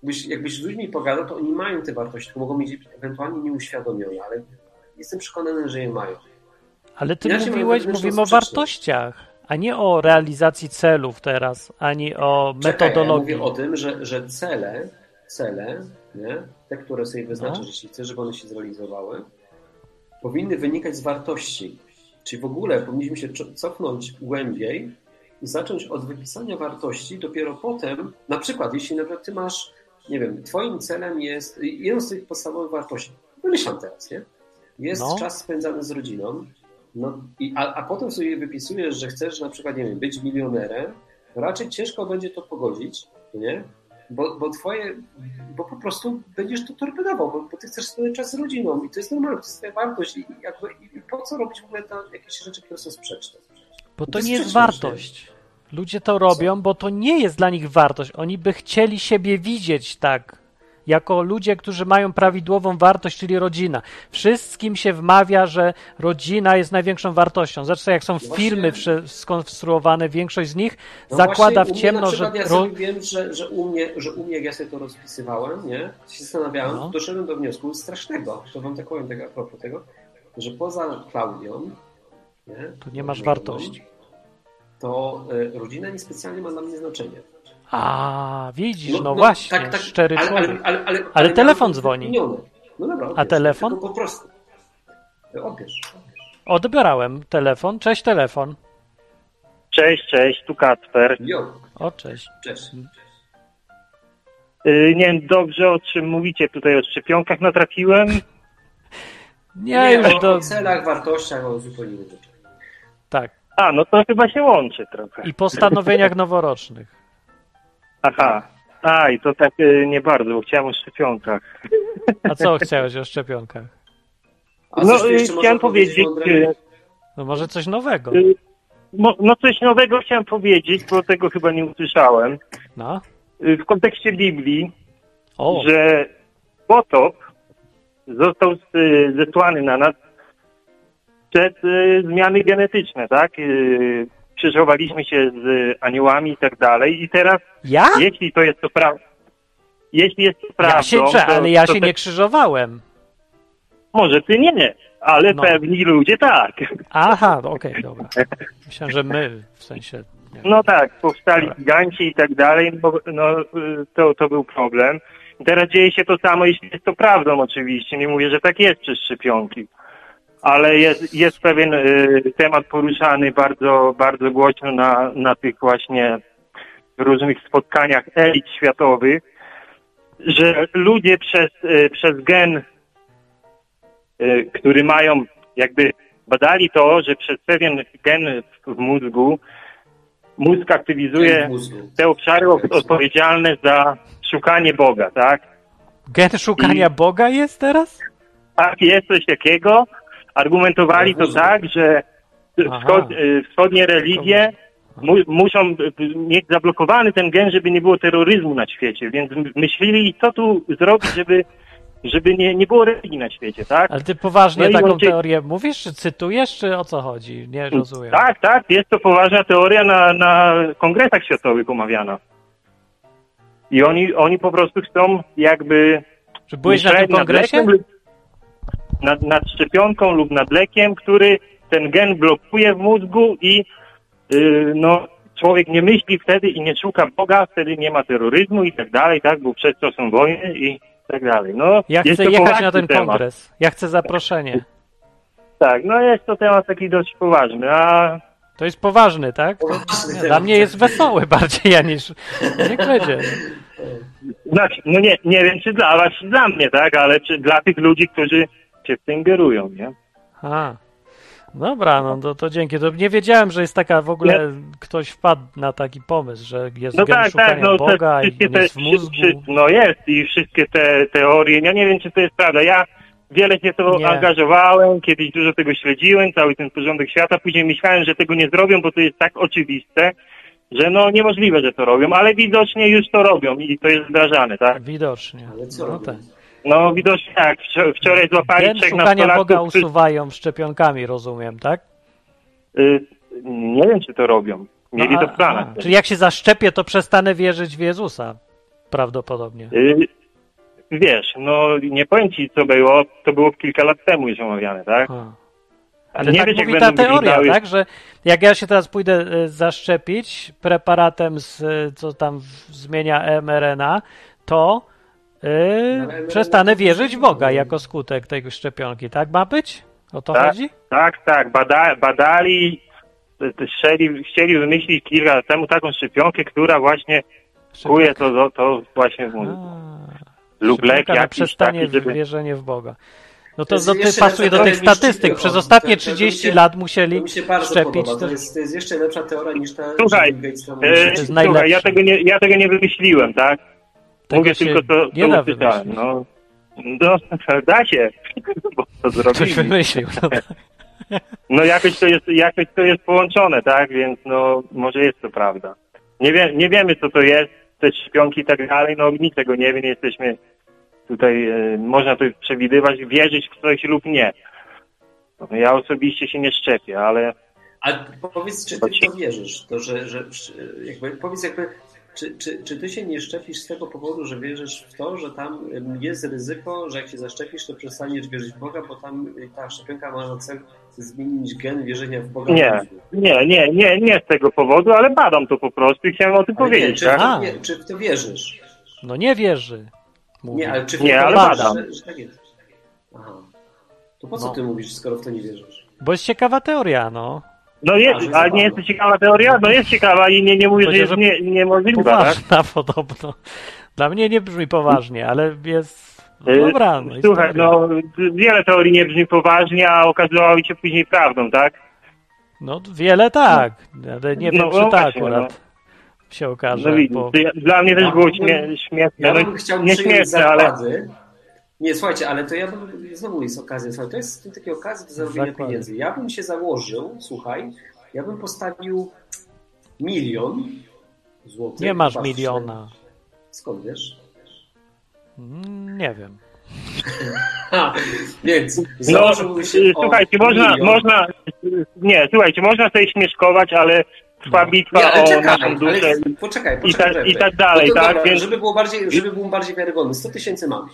jakbyś, jakbyś z ludźmi pogadał, to oni mają te wartości, tylko mogą mieć ewentualnie nieuświadomione, ale jestem przekonany, że je mają. Ale ty Ja się mówiłeś, mówimy o wartościach, a nie o realizacji celów teraz, ani o Czekaj, metodologii. Ja mówię o tym, że, że cele, cele, nie, te, które sobie wyznaczasz, No. jeśli chcesz, żeby one się zrealizowały, powinny wynikać z wartości. Czyli w ogóle powinniśmy się cofnąć głębiej i zacząć od wypisania wartości, dopiero potem, na przykład, jeśli na przykład ty masz, nie wiem, twoim celem jest, jedną z tych podstawowych wartości, wymyślam teraz, nie? Jest No. czas spędzany z rodziną, no, i, a, a potem sobie wypisujesz, że chcesz na przykład, nie wiem, być milionerem, raczej ciężko będzie to pogodzić, nie? Bo, bo twoje, bo po prostu będziesz to torpedował, bo, bo ty chcesz spędzać czas z rodziną i to jest normalne, to jest twoja wartość i, jakby, i, po co robić w ogóle tam jakieś rzeczy, które są sprzeczne? Bo To to nie jest wartość. Ludzie to robią, bo to nie jest dla nich wartość. Oni by chcieli siebie widzieć tak, jako ludzie, którzy mają prawidłową wartość, czyli rodzina. Wszystkim się wmawia, że rodzina jest największą wartością. Zresztą jak są Właśnie- filmy skonstruowane, większość z nich No zakłada w mnie ciemno, że... Ja sobie wiem, że, że, u mnie, że u mnie, jak ja sobie to rozpisywałem, nie? się zastanawiałem, No. doszedłem do wniosku strasznego, to wam tak powiem tak a propos tego, że poza Klaudią, nie? Tu nie masz wartości. To y, rodzina niespecjalnie ma dla mnie znaczenie. A, widzisz, no, właśnie, szczery ale, człowiek. ale, ale, ale, Ale telefon dzwoni. No dobra, odbierz, telefon? tylko Po prostu. Odbierz. Odbierałem telefon. Cześć, telefon. Cześć, cześć, tu Kacper. Jo, O, cześć. cześć. Yy, nie wiem dobrze o czym mówicie tutaj, o szczepionkach natrafiłem. [LAUGHS] Nie, Nie, już o, do... o celach, wartościach, o zupełnie innych. Tak. A, no to chyba się łączy trochę. I postanowieniach [LAUGHS] noworocznych. Aha. A, i to tak yy, nie bardzo, bo chciałem o szczepionkach. [LAUGHS] A co chciałeś o szczepionkach? A No, jeszcze chciałem powiedzieć, yy, No może coś nowego. yy, no, no coś nowego chciałem powiedzieć, bo tego chyba nie usłyszałem. No. Yy, w kontekście Biblii, O, że potop został z- zesłany na nas przez y, zmiany genetyczne, tak? Y, krzyżowaliśmy się z aniołami i tak dalej i teraz ja? jeśli to jest to prawda, jeśli jest to prawdą, Ja się, to, ale ja się te- nie krzyżowałem. może ty nie, ale No. pewni ludzie tak. Aha, okej, dobra. Myślałem, że my, w sensie... Nie. No tak, powstali Dobra. giganci i tak dalej, no, no to, to był problem. Teraz dzieje się to samo, jeśli jest to prawdą oczywiście, nie mówię, że tak jest przez szczepionki. Ale jest, jest pewien y, temat poruszany bardzo, bardzo głośno na, na tych właśnie różnych spotkaniach elit światowych, że ludzie przez, y, przez gen, y, który mają, jakby badali to, że przez pewien gen w, w mózgu mózg aktywizuje mózgu. te obszary odpowiedzialne za szukanie Boga, tak? Gen szukania Boga jest teraz? Tak, jest coś takiego. Argumentowali to tak, że wschod, y, wschodnie religie mu, muszą mieć zablokowany ten gen, żeby nie było terroryzmu na świecie, więc myśleli, co tu zrobić, żeby, żeby nie, nie było religii na świecie, tak? Ale ty poważnie No taką teorię mówisz, czy cytujesz, czy o co chodzi? Nie rozumiem. Tak, tak, jest to poważna teoria na, na kongresach światowych omawiana. I oni, oni po prostu chcą jakby Czy byłeś na tym kongresie? lub- Nad, nad szczepionką lub nad lekiem, który ten gen blokuje w mózgu i yy, no, człowiek nie myśli wtedy i nie szuka Boga, wtedy nie ma terroryzmu i tak dalej, tak, bo przez to są wojny i tak dalej. No, Ja chcę to jechać na ten temat. kongres. Ja chcę zaproszenie. Tak, no jest to temat taki dość poważny, a To jest poważny, tak? Poważny nie, dla mnie jest wesoły bardziej, [LAUGHS] ja niż... Niech będzie. Znaczy, no nie, nie wiem, czy dla was, czy dla mnie, tak, ale czy dla tych ludzi, którzy się w tym ingerują, nie? A. Dobra, no to, to dzięki. To nie wiedziałem, że jest taka w ogóle, ktoś wpadł na taki pomysł, że jest No tak, szukania tak, no Boga te, i wszystkie on te, jest w mózgu. wszy- no jest i wszystkie te teorie, ja nie wiem, czy to jest prawda, ja wiele się w to Nie. angażowałem, kiedyś dużo tego śledziłem, cały ten porządek świata, później myślałem, że tego nie zrobią, bo to jest tak oczywiste, że no niemożliwe, że to robią, ale widocznie już to robią i to jest wdrażane, tak? Widocznie. Ale co No robią? tak. No widocznie tak, Wczor- wczoraj złapali Gen trzech szukania Boga usuwają szczepionkami, rozumiem, tak? y, nie wiem, czy to robią. Mieli No, to w planach. a, Czyli jak się zaszczepię, to przestanę wierzyć w Jezusa. Prawdopodobnie. Y, Wiesz, no nie powiem ci co było, to było kilka lat temu już omawiane, tak? A. Ale nie tak wiesz, mówi ta teoria, wyglądały- tak? Że jak ja się teraz pójdę e, zaszczepić preparatem, z, e, co tam zmienia mRNA, to ale przestanę to wierzyć w Boga jako skutek tej szczepionki, tak ma być? O to Tak. chodzi? Tak, tak, bada, badali, chcieli, chcieli wymyślić kilka lat temu taką szczepionkę, która właśnie kuje to, to, to właśnie w mózgu. Lub lek jakiś przestanie taki, żeby... wierzenie w Boga. No To to, to, to pasuje do tych statystyk. Przez ostatnie to- to mi 30 się- lat To musieli mi się bardzo szczepić. podoba. To, To jest, to jest jeszcze lepsza teoria niż ta, Słuchaj, E, słuchaj, ja tego, nie, ja tego nie wymyśliłem, tak? Tego Mówię tylko to, nie co da usłyszałem. No, no, [LAUGHS] da się, bo to Ktoś zrobili. wymyślił. No, tak. [LAUGHS] No jakoś to jest, jakoś to jest połączone, tak? Więc no może jest to prawda. Nie, wie, nie wiemy co to jest, te szczepionki i tak dalej, no nikt tego nie wie, nie jesteśmy tutaj, e, można to przewidywać, wierzyć w coś lub nie. No, ja osobiście się nie szczepię, ale Ale powiedz, czy ty w to wierzysz? To, że, że jakby, powiedz jakby, czy, czy, czy ty się nie szczepisz z tego powodu, że wierzysz w to, że tam jest ryzyko, że jak się zaszczepisz, to przestaniesz wierzyć w Boga, bo tam y, ta szczepionka ma na cel zmienić gen wierzenia w Boga. nie, nie, nie, nie, nie z tego powodu, ale badam to po prostu i chciałem o tym Ale nie, powiedzieć, czy, tak? w to, A. wie- czy w to wierzysz? no nie wierzy. Mówi. Nie, ale czy w Nie, ale badam. że, że tak jest? Aha. To po co No. ty mówisz, skoro w to nie wierzysz? Bo jest ciekawa teoria, no. No jest, że ale nie jest to ciekawa teoria? No jest ciekawa i nie, nie mówię, że jest nie, niemożliwa, tak? Poważna podobno. Dla mnie nie brzmi poważnie, ale jest... No E, dobra, no Słuchaj, no wiele teorii nie brzmi poważnie, a okazywały się później prawdą, tak? No wiele tak, ale nie wiem, No, czy no tak właśnie, akurat się okaże. No bo... dla mnie też było śmie śmieszne. Ja no, bym chciał nie śmieszne, ale zakłady. Nie, słuchajcie, ale to ja bym, znowu jest okazja, słuchaj, to jest takie okazja do zarobienia Zakłady. pieniędzy. Ja bym się założył, słuchaj, ja bym postawił milion złotych. Nie masz Patrzę. miliona. Skąd wiesz? Mm, Nie wiem. [LAUGHS] Ha, więc no, założyłbym się y, o słuchajcie, można, milion. można, nie, słuchajcie, można sobie śmieszkować, ale trwa No. bitwa o czekaj, naszą ale duszę. poczekaj, i poczekaj. tak- i tak dalej, no tak? Dobra, Więc- żeby, było bardziej, żeby był bardziej wiarygodny. 100 tysięcy mam.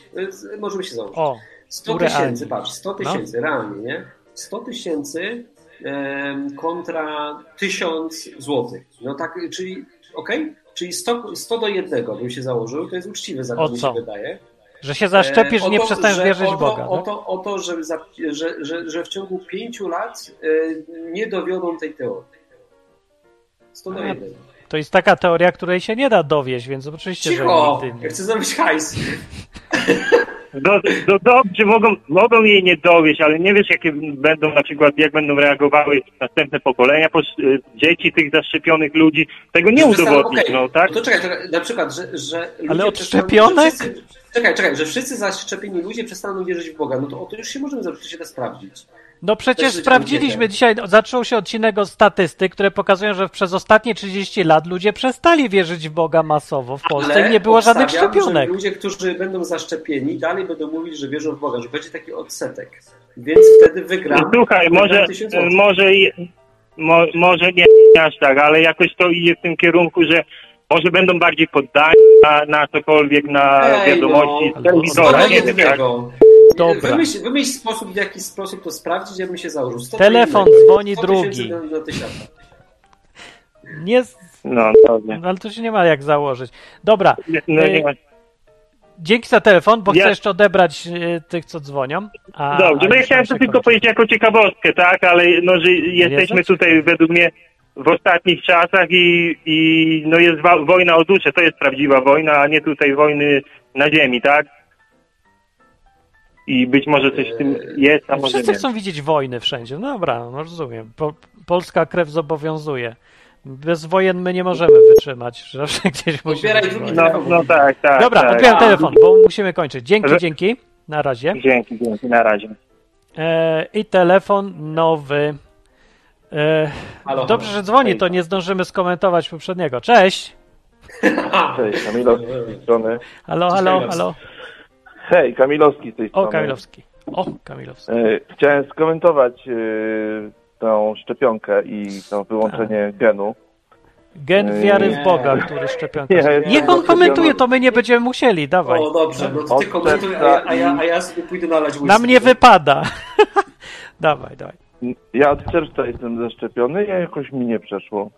Y, Możemy się założyć. O, 100 realnie. tysięcy, patrz, 100 tysięcy, realnie, nie? 100 tysięcy kontra 1000 złotych. No tak, czyli, okej? Czyli 100, 100 do jednego bym się założył, to jest uczciwy zakład, mi się wydaje. Że się zaszczepisz E, i nie to, przestaniesz że- wierzyć o w to, Boga. O tak? to, o to że, za, że, że, że w ciągu pięciu lat e, nie dowiodą tej teorii. 100 do A, 1. To jest taka teoria, której się nie da dowieść, więc oczywiście, Cicho! że Ja nigdy nie. chcę zrobić hajs. Do, do, dobrze, mogą, mogą jej nie dowieść, ale nie wiesz, jakie będą na przykład, jak będą reagowały następne pokolenia, po, dzieci tych zaszczepionych ludzi. Tego nie udowodnisz, okej, no tak? To czekaj, czekaj, na przykład, że, że ludzie Ale od szczepionek? wszyscy- Czekaj, czekaj, że wszyscy zaszczepieni ludzie przestaną wierzyć w Boga. No to o to już się możemy zobaczyć, to się da sprawdzić. No przecież sprawdziliśmy dzisiaj, zaczął się odcinek od statystyk, które pokazują, że przez ostatnie 30 lat ludzie przestali wierzyć w Boga masowo w Polsce Ale i nie było żadnych szczepionek. Że ludzie, którzy będą zaszczepieni, dalej będą mówić, że wierzą w Boga, że będzie taki odsetek. Więc wtedy wygram. Słuchaj, może, 1000 złotych. może, i- mo, może nie aż tak, ale jakoś to idzie w tym kierunku, że może będą bardziej poddani na, na cokolwiek, na Ej, wiadomości no, z telewizora, nie wiem, tak? Dobra. Wymyśl, wymyśl sposób, w jaki sposób to sprawdzić, ja bym się założył. 100 Telefon dzwoni 100 tysięcy drugi. Do, do tysiąca. Nie, No, dobrze. no ale to się nie ma jak założyć. Dobra, No, Ej, nie ma... dzięki za telefon, bo Ja- chcę jeszcze odebrać e, tych, co dzwonią. A, Dobrze, a no ja chciałem to tylko kończy. powiedzieć jako ciekawostkę, tak, ale no, że jesteśmy tutaj według mnie w ostatnich czasach i, i no jest wa- wojna o duszę, to jest prawdziwa wojna, a nie tutaj wojny na ziemi, tak? I być może coś w tym jest, a może Wszyscy nie. chcą widzieć wojny wszędzie. No dobra, no rozumiem. Po, polska krew zobowiązuje. Bez wojen my nie możemy wytrzymać. [LAUGHS] Zawsze gdzieś musi Odbieraj być drugi. No, no tak, tak. Dobra, tak. odbieram telefon, bo musimy kończyć. Dzięki, Że- dzięki. Na razie. Dzięki, dzięki, na razie. E, I telefon nowy. E, Halo, dobrze, że dzwoni, to nie zdążymy skomentować poprzedniego. Cześć. [LAUGHS] Cześć, Kamilowski z tej strony. Halo, halo, halo. Hej, Kamilowski z tej strony. O, Kamilowski. O, Kamilowski. E, Chciałem skomentować e, tą szczepionkę i to wyłączenie genu. Gen wiary w Boga, który szczepionka. Nie, Niech on komentuje, to my nie będziemy musieli, dawaj. O, dobrze, no to ty komentuj, a ja, a, ja, a ja sobie pójdę nalać whisky. Nam nie wypada. [LAUGHS] dawaj, dawaj. Ja od czerwca jestem zaszczepiony i jakoś mi nie przeszło.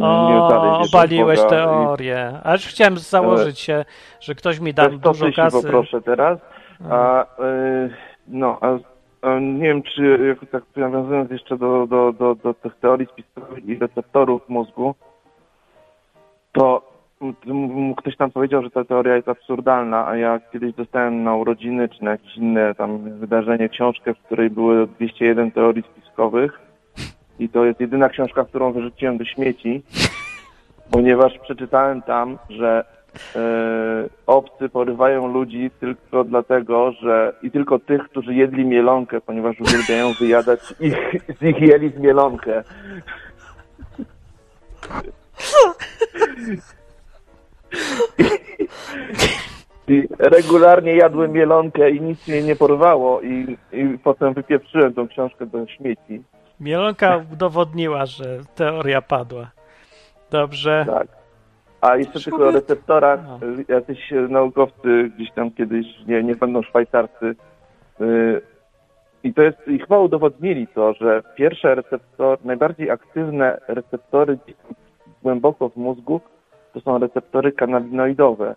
O, obaliłeś teorię. Aż chciałem założyć się, że ktoś mi i da Te 100 dużo kasy. poproszę teraz. A, e, no, a, a nie wiem, czy jak tak nawiązując jeszcze do, do, do, do tych teorii spiskowych i receptorów mózgu, to ktoś tam powiedział, że ta teoria jest absurdalna, a ja kiedyś dostałem na urodziny czy na jakieś inne tam wydarzenie książkę, w której były 201 teorii spiskowych i to jest jedyna książka, którą wyrzuciłem do śmieci, ponieważ przeczytałem tam, że e, obcy porywają ludzi tylko dlatego, że i tylko tych, którzy jedli mielonkę, ponieważ uwielbiają wyjadać ich, z ich jelit mielonkę. I regularnie jadłem mielonkę i nic mnie nie porwało i, i potem wypieprzyłem tą książkę do śmieci. Mielonka udowodniła, że teoria padła. Dobrze. Tak. A jeszcze Szkoda. tylko o receptorach. No. Jacyś e, naukowcy gdzieś tam kiedyś, nie, nie będą szwajcarscy. y, I to jest, i chyba udowodnili to, że pierwsze receptory, najbardziej aktywne receptory głęboko w mózgu to są receptory kanabinoidowe,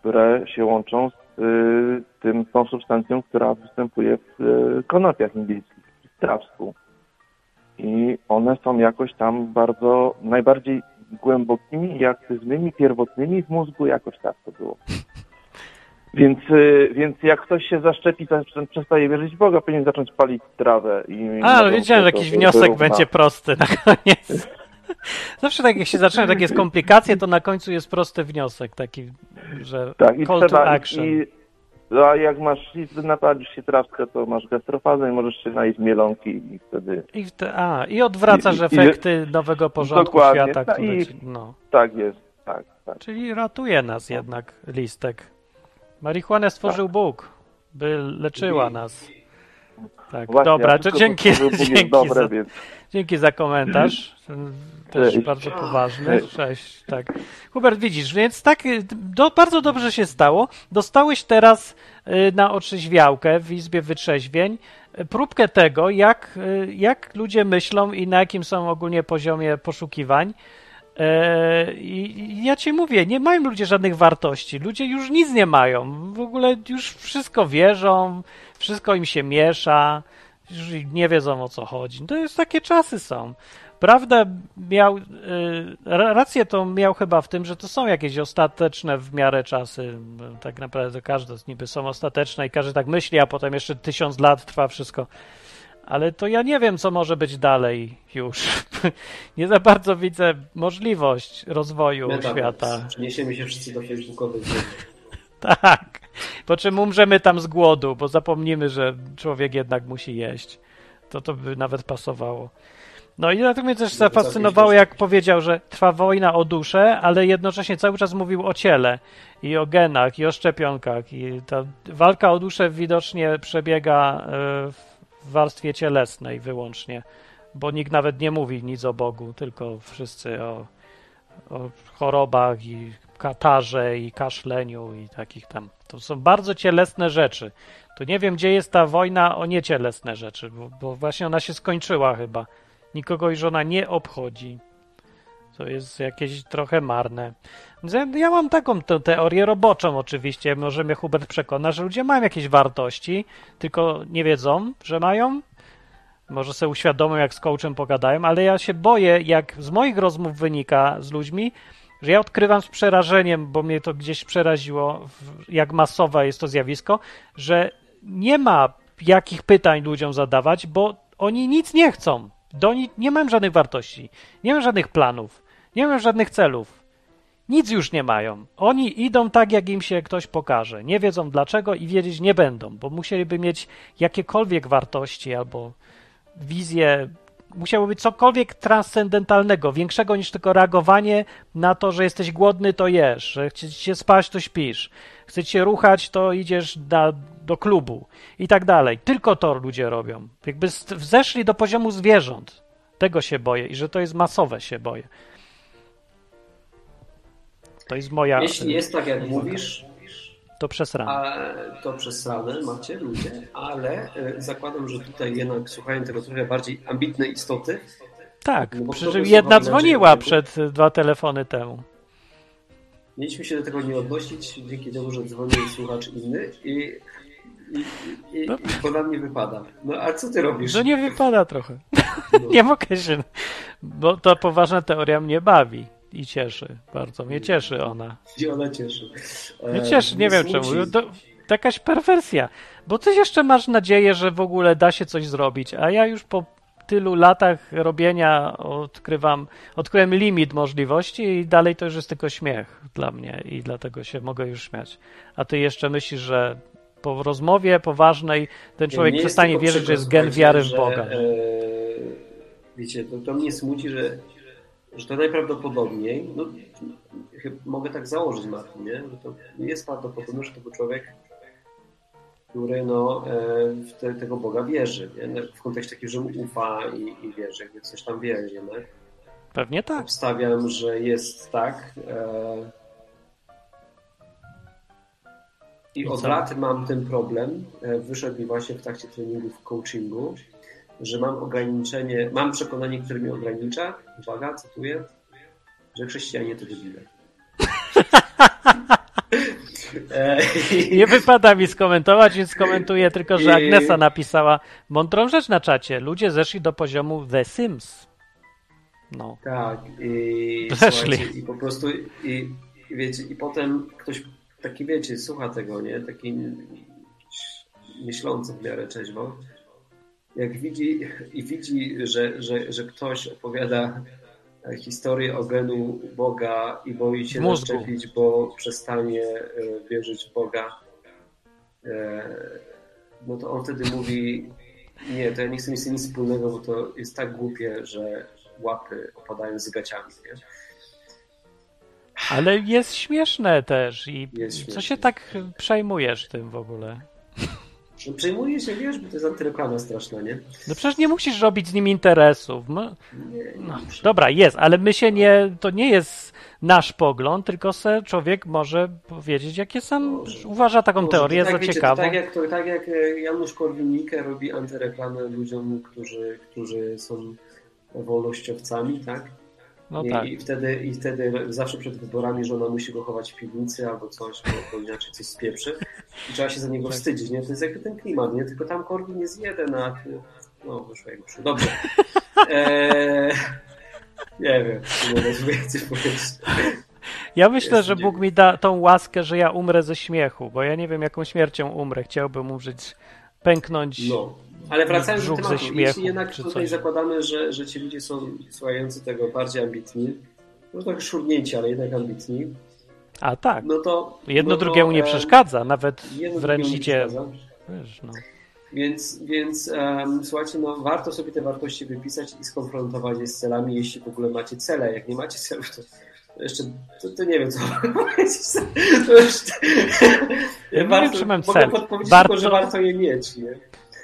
które się łączą z y, tym, tą substancją, która występuje w y, konopiach indyjskich, w trawsku. I one są jakoś tam bardzo, najbardziej głębokimi i aktywnymi, pierwotnymi w mózgu, jakoś tak to było. [LAUGHS] Więc, y, więc jak ktoś się zaszczepi, to przestaje wierzyć w Boga, powinien zacząć palić trawę. I A, wiedziałem, że to jakiś wniosek wyrówna. będzie prosty na koniec. [LAUGHS] Zawsze tak jak się zaczyna takie [LAUGHS] skomplikacje, to na końcu jest prosty wniosek, taki, że Tak, i call to trzeba, action. i, a jak masz, i napalisz się trawkę, to masz gastrofazę i możesz się najeść mielonki i wtedy, I, te, a, I odwracasz I- i- efekty nowego porządku świata, no który i- ci, no. tak jest, tak, tak. Czyli ratuje nas jednak listek. Marihuanę stworzył Bóg, by leczyła nas. Tak, Właśnie, dobra, to dzięki, jest [LAUGHS] dzięki, dobre, za, więc dzięki za komentarz. Też Cześć. bardzo poważny. Cześć. Cześć, tak. Hubert, widzisz, więc tak, do, bardzo dobrze się stało. Dostałeś teraz y, na otrzeźwiałkę w Izbie Wytrzeźwień y, próbkę tego, jak, y, jak ludzie myślą i na jakim są ogólnie poziomie poszukiwań. E, I ja ci mówię, nie mają ludzie żadnych wartości. Ludzie już nic nie mają. W ogóle już wszystko wierzą, wszystko im się miesza, już nie wiedzą o co chodzi. To jest takie czasy są. Prawda miał, ra- rację to miał chyba w tym, że to są jakieś ostateczne w miarę czasy. Tak naprawdę każde niby są ostateczne i każdy tak myśli, a potem jeszcze tysiąc lat trwa wszystko. Ale to ja nie wiem, co może być dalej już. [LAUGHS] Nie za bardzo widzę możliwość rozwoju Metaverse. świata. Przeniesiemy się wszyscy do facebookowych. [LAUGHS] Tak. Po czym umrzemy tam z głodu, bo zapomnimy, że człowiek jednak musi jeść. To to by nawet pasowało. No i dlatego mnie też to zafascynowało, jak powiedział, że trwa wojna o duszę, ale jednocześnie cały czas mówił o ciele i o genach i o szczepionkach. I ta walka o duszę widocznie przebiega e, w warstwie cielesnej wyłącznie, bo nikt nawet nie mówi nic o Bogu, tylko wszyscy o, o chorobach i katarze i kaszleniu i takich tam. To są bardzo cielesne rzeczy. To nie wiem, gdzie jest ta wojna o niecielesne rzeczy, bo, bo właśnie ona się skończyła chyba. Nikogo już ona nie obchodzi. To jest jakieś trochę marne. Ja, mam taką teorię roboczą oczywiście. Może mnie Hubert przekona, że ludzie mają jakieś wartości, tylko nie wiedzą, że mają. Może sobie uświadomią, jak z coachem pogadają, ale ja się boję, jak z moich rozmów wynika z ludźmi, że ja odkrywam z przerażeniem, bo mnie to gdzieś przeraziło, jak masowe jest to zjawisko, że nie ma jakich pytań ludziom zadawać, bo oni nic nie chcą. Do oni nie mają żadnych wartości, nie mają żadnych planów, nie mają żadnych celów. Nic już nie mają. Oni idą tak, jak im się ktoś pokaże. Nie wiedzą dlaczego i wiedzieć nie będą, bo musieliby mieć jakiekolwiek wartości albo wizję. Musiało być cokolwiek transcendentalnego, większego niż tylko reagowanie na to, że jesteś głodny, to jesz, że chcesz się spać, to śpisz, chcesz się ruchać, to idziesz na, do klubu i tak dalej. Tylko to ludzie robią. Jakby zeszli do poziomu zwierząt. Tego się boję i że to jest masowe się boję. To jest moja. Jeśli jest tak, jak mówisz, To przesrane. a to przesrane macie ludzie, ale e, zakładam, że tutaj jednak słuchają tego trochę bardziej ambitne istoty. Tak, no przy czym jedna dzwoniła przed dwa telefony temu. Mieliśmy się do tego nie odnosić, dzięki temu, że dzwonił słuchacz inny i, i, i, No. i to na mnie wypada. No a co ty robisz? Że nie wypada trochę. No. [LAUGHS] Nie mogę się. Bo ta poważna teoria mnie bawi i cieszy. Bardzo mnie cieszy ona. Gdzie ona cieszy? E, Mnie cieszy, nie wiem smuci. czemu. To, to jakaś perwersja. Bo ty jeszcze masz nadzieję, że w ogóle da się coś zrobić, a ja już po tylu latach robienia odkrywam, odkryłem limit możliwości i dalej to już jest tylko śmiech dla mnie i dlatego się mogę już śmiać. A ty jeszcze myślisz, że po rozmowie poważnej ten człowiek Nie przestanie wierzyć, że jest gen wiary w Boga. że, E, wiecie, to, to mnie smuci, że, że to najprawdopodobniej, no, chyba mogę tak założyć, Martin, nie? że to jest prawdopodobne, że to był człowiek, który no, e, w te, tego Boga wierzy, nie? No, w kontekście takim, że mu ufa i, i wierzy, jakby coś tam wie, nie? No? Pewnie tak. Obstawiam, że jest tak. E... I I od co? lat mam ten problem. e, Wyszedł mi właśnie w trakcie treningów coachingu, że mam ograniczenie, mam przekonanie, które mnie ogranicza. Uwaga, cytuję, że chrześcijanie to debile. [LAUGHS] Nie wypada mi skomentować, więc skomentuję tylko, że Agnesa napisała mądrą rzecz na czacie. Ludzie zeszli do poziomu The Sims. No. Tak, i, słuchajcie, i po prostu i, i wiecie, i potem ktoś taki wiecie, słucha tego, nie? Taki myślący w miarę trzeźwo, jak widzi i widzi, że, że, że ktoś opowiada historię o genu Boga i boi się zaszczepić, bo przestanie e, wierzyć w Boga, e, no to on wtedy mówi nie, to ja nie chcę mieć nic wspólnego, bo to jest tak głupie, że łapy opadają z gaciami, nie? Ale jest śmieszne też i Jest co śmieszne. się tak przejmujesz tym w ogóle? No, przejmuje się, wiesz, bo to jest antyreklama straszna, nie? No przecież nie musisz robić z nim interesów. No, no, dobra, jest, ale my się nie, to nie jest nasz pogląd, tylko se człowiek może powiedzieć, jakie sam Może. uważa taką Może, teorię to za tak, wiecie, to ciekawą. Tak jak, to, tak jak e, Janusz Korwin-Mikke robi antyreklamę ludziom, którzy, którzy są wolnościowcami, tak? No I, tak. i, wtedy, I wtedy zawsze przed wyborami żona musi go chować w piwnicy albo coś, bo, bo inaczej coś spieprzy. I trzeba się za niego Tak. wstydzić, nie? To jest jakby ten klimat, nie? Tylko tam Korwin jest jeden, a. No, wyszło jak wyszło. Dobrze. Eee, [LAUGHS] nie wiem, mogę tu więcej powiedzieć. Ja myślę, Jest że. Bóg mi da tą łaskę, że ja umrę ze śmiechu, bo ja nie wiem, jaką śmiercią umrę. Chciałbym umrzeć, pęknąć. No. Ale wracając do tematu, śmiechu, jeśli jednak tutaj coś. zakładamy, że, że ci ludzie są słuchający tego bardziej ambitni, może trochę szurnięci, ale jednak ambitni, A tak. no to... Jedno no to, drugiemu nie em, przeszkadza, nawet wręcz nie idzie. Wiesz, no. Więc, więc em, słuchajcie, no warto sobie te wartości wypisać i skonfrontować je z celami, jeśli w ogóle macie cele. Jak nie macie celów, to to jeszcze, to, to nie wiem co [LAUGHS] powiedzieć. To Ja nie wiem, czy mam cel. Warto- tylko, że warto je mieć. Nie?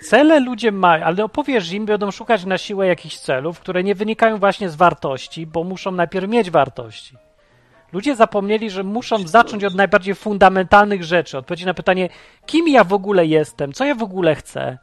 Cele ludzie mają, ale opowiesz im, będą szukać na siłę jakichś celów, które nie wynikają właśnie z wartości, bo muszą najpierw mieć wartości. Ludzie zapomnieli, że muszą zacząć od najbardziej fundamentalnych rzeczy, odpowiedzieć na pytanie, kim ja w ogóle jestem, co ja w ogóle chcę.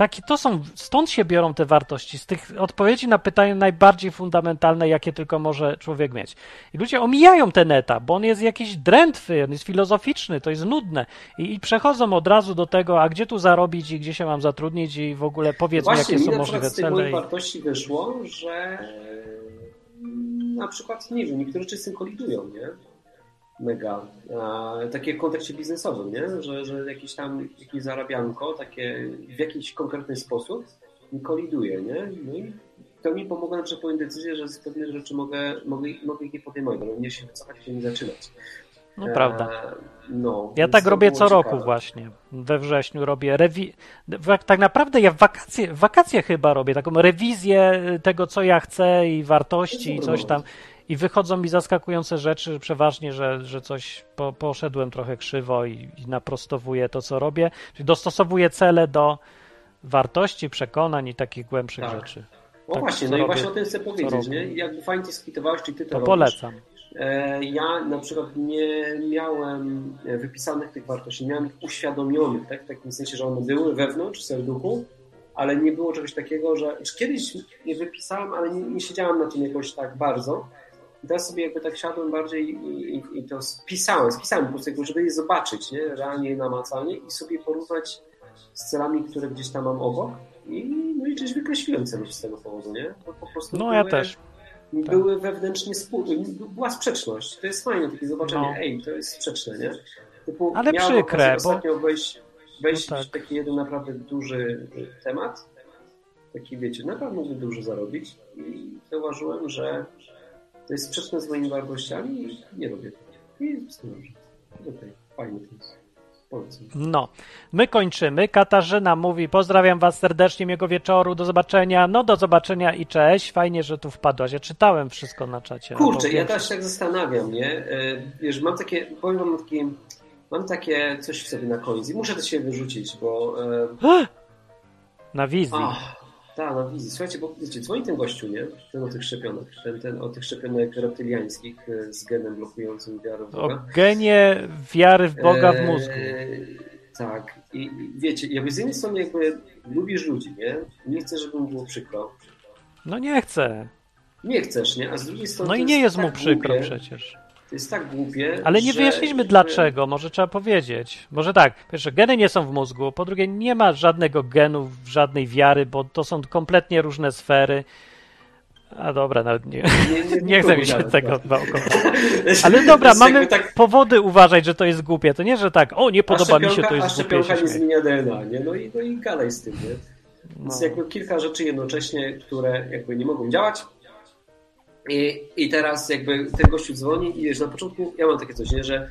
Taki, to są, stąd się biorą te wartości, z tych odpowiedzi na pytania najbardziej fundamentalne, jakie tylko może człowiek mieć. I ludzie omijają ten etap, bo on jest jakiś drętwy, on jest filozoficzny, to jest nudne. I, I przechodzą od razu do tego, a gdzie tu zarobić i gdzie się mam zatrudnić i w ogóle powiedz mi, Właśnie, jakie mi są możliwe cele. mojej I... wartości wyszło, że na przykład, nie wiem, niektóre rzeczy z tym kolidują, nie? Mega. Takie w kontekście biznesowym, nie? Że, że jakieś tam, jakieś zarabianko, takie w jakiś konkretny sposób mi koliduje, nie? No i to mi pomogło na przykład podjąć decyzję, że z pewnych rzeczy mogę, mogę, mogę ich nie podejmować, ale nie się wycofać i nie zaczynać. No prawda. E, no, Ja tak robię co roku ciekawe. właśnie. We wrześniu robię rewi... Tak naprawdę ja w wakacje, w wakacje chyba robię taką rewizję tego, co ja chcę i wartości i coś tam. I wychodzą mi zaskakujące rzeczy, przeważnie, że, że coś po, poszedłem trochę krzywo i, i naprostowuję to, co robię. Czyli dostosowuję cele do wartości, przekonań i takich głębszych Tak. rzeczy. O Tak, właśnie, no i robię właśnie o tym chcę powiedzieć, nie? Jakby fajnie cię skwitowałeś, czy ty to, To robisz. polecam. E, Ja na przykład nie miałem wypisanych tych wartości, nie miałem ich uświadomionych, tak? w takim sensie, że one były wewnątrz, w serduchu, ale nie było czegoś takiego, że czy kiedyś je wypisałem, ale nie, nie siedziałem na tym jakoś tak bardzo. I teraz sobie jakby tak siadłem bardziej i, i, i to spisałem, spisałem po prostu, żeby je zobaczyć, nie? realnie, namacalnie i sobie porównać z celami, które gdzieś tam mam obok. I, no i gdzieś wykreśliłem celów z tego powodu, nie? Bo po prostu No ja też. były wewnętrznie spójne. Była sprzeczność. To jest fajne takie zobaczenie, No. ej, to jest sprzeczne, nie? Typu, Ale przykre, bo- ostatnio wejść, wejść No tak. w taki jeden naprawdę duży y, temat. Taki, wiecie, naprawdę mógłbym dużo zarobić i zauważyłem, że to jest sprzeczne z moimi wartościami i nie robię tego. I dobrze. Okej, fajnie to jest. Polecam. No, my kończymy. Katarzyna mówi: Pozdrawiam Was serdecznie, miłego wieczoru, do zobaczenia. No, do zobaczenia i cześć. Fajnie, że tu wpadłaś. Ja czytałem wszystko na czacie. Kurczę, albo ja też tak zastanawiam, nie? E, Wiesz, mam takie, powiem wam takie, mam takie coś w sobie na końcu i muszę to się wyrzucić, bo e, [GASPS] Na wizji. Ach, tak, na wizji. Słuchajcie, bo wiecie, dzwoni ten gościu, nie? Ten o tych szczepionek, ten, ten o tych szczepionek reptyliańskich e, z genem blokującym wiarę w O Boga. genie wiary w Boga w E, mózgu. Tak. I i wiecie, jakby z jednej strony jakby lubisz ludzi, nie? Nie chcesz, żeby mu było przykro. No nie chcę. Nie chcesz, nie? A z drugiej strony No i nie jest mu tak przykro głupie, przecież. To jest tak głupie, Ale nie że, wyjaśniliśmy dlaczego. Może trzeba powiedzieć. Może tak, po pierwsze, geny nie są w mózgu. Po drugie, nie ma żadnego genu, żadnej wiary, bo to są kompletnie różne sfery. A dobra, nawet nie, Nie, nie, nie chcę mi się tego naokoło. Ale dobra, mamy tak powody uważać, że to jest głupie. To nie, że tak, o, nie A podoba mi się, szczepionka- to A jest głupie. szczepionka się nie zmienia DNA, nie? No i, no i gadaj z tym, nie? Więc No. jakby kilka rzeczy jednocześnie, które jakby nie mogą działać. I, I teraz jakby ten gościu dzwoni i wiesz, na początku ja mam takie coś, nie, że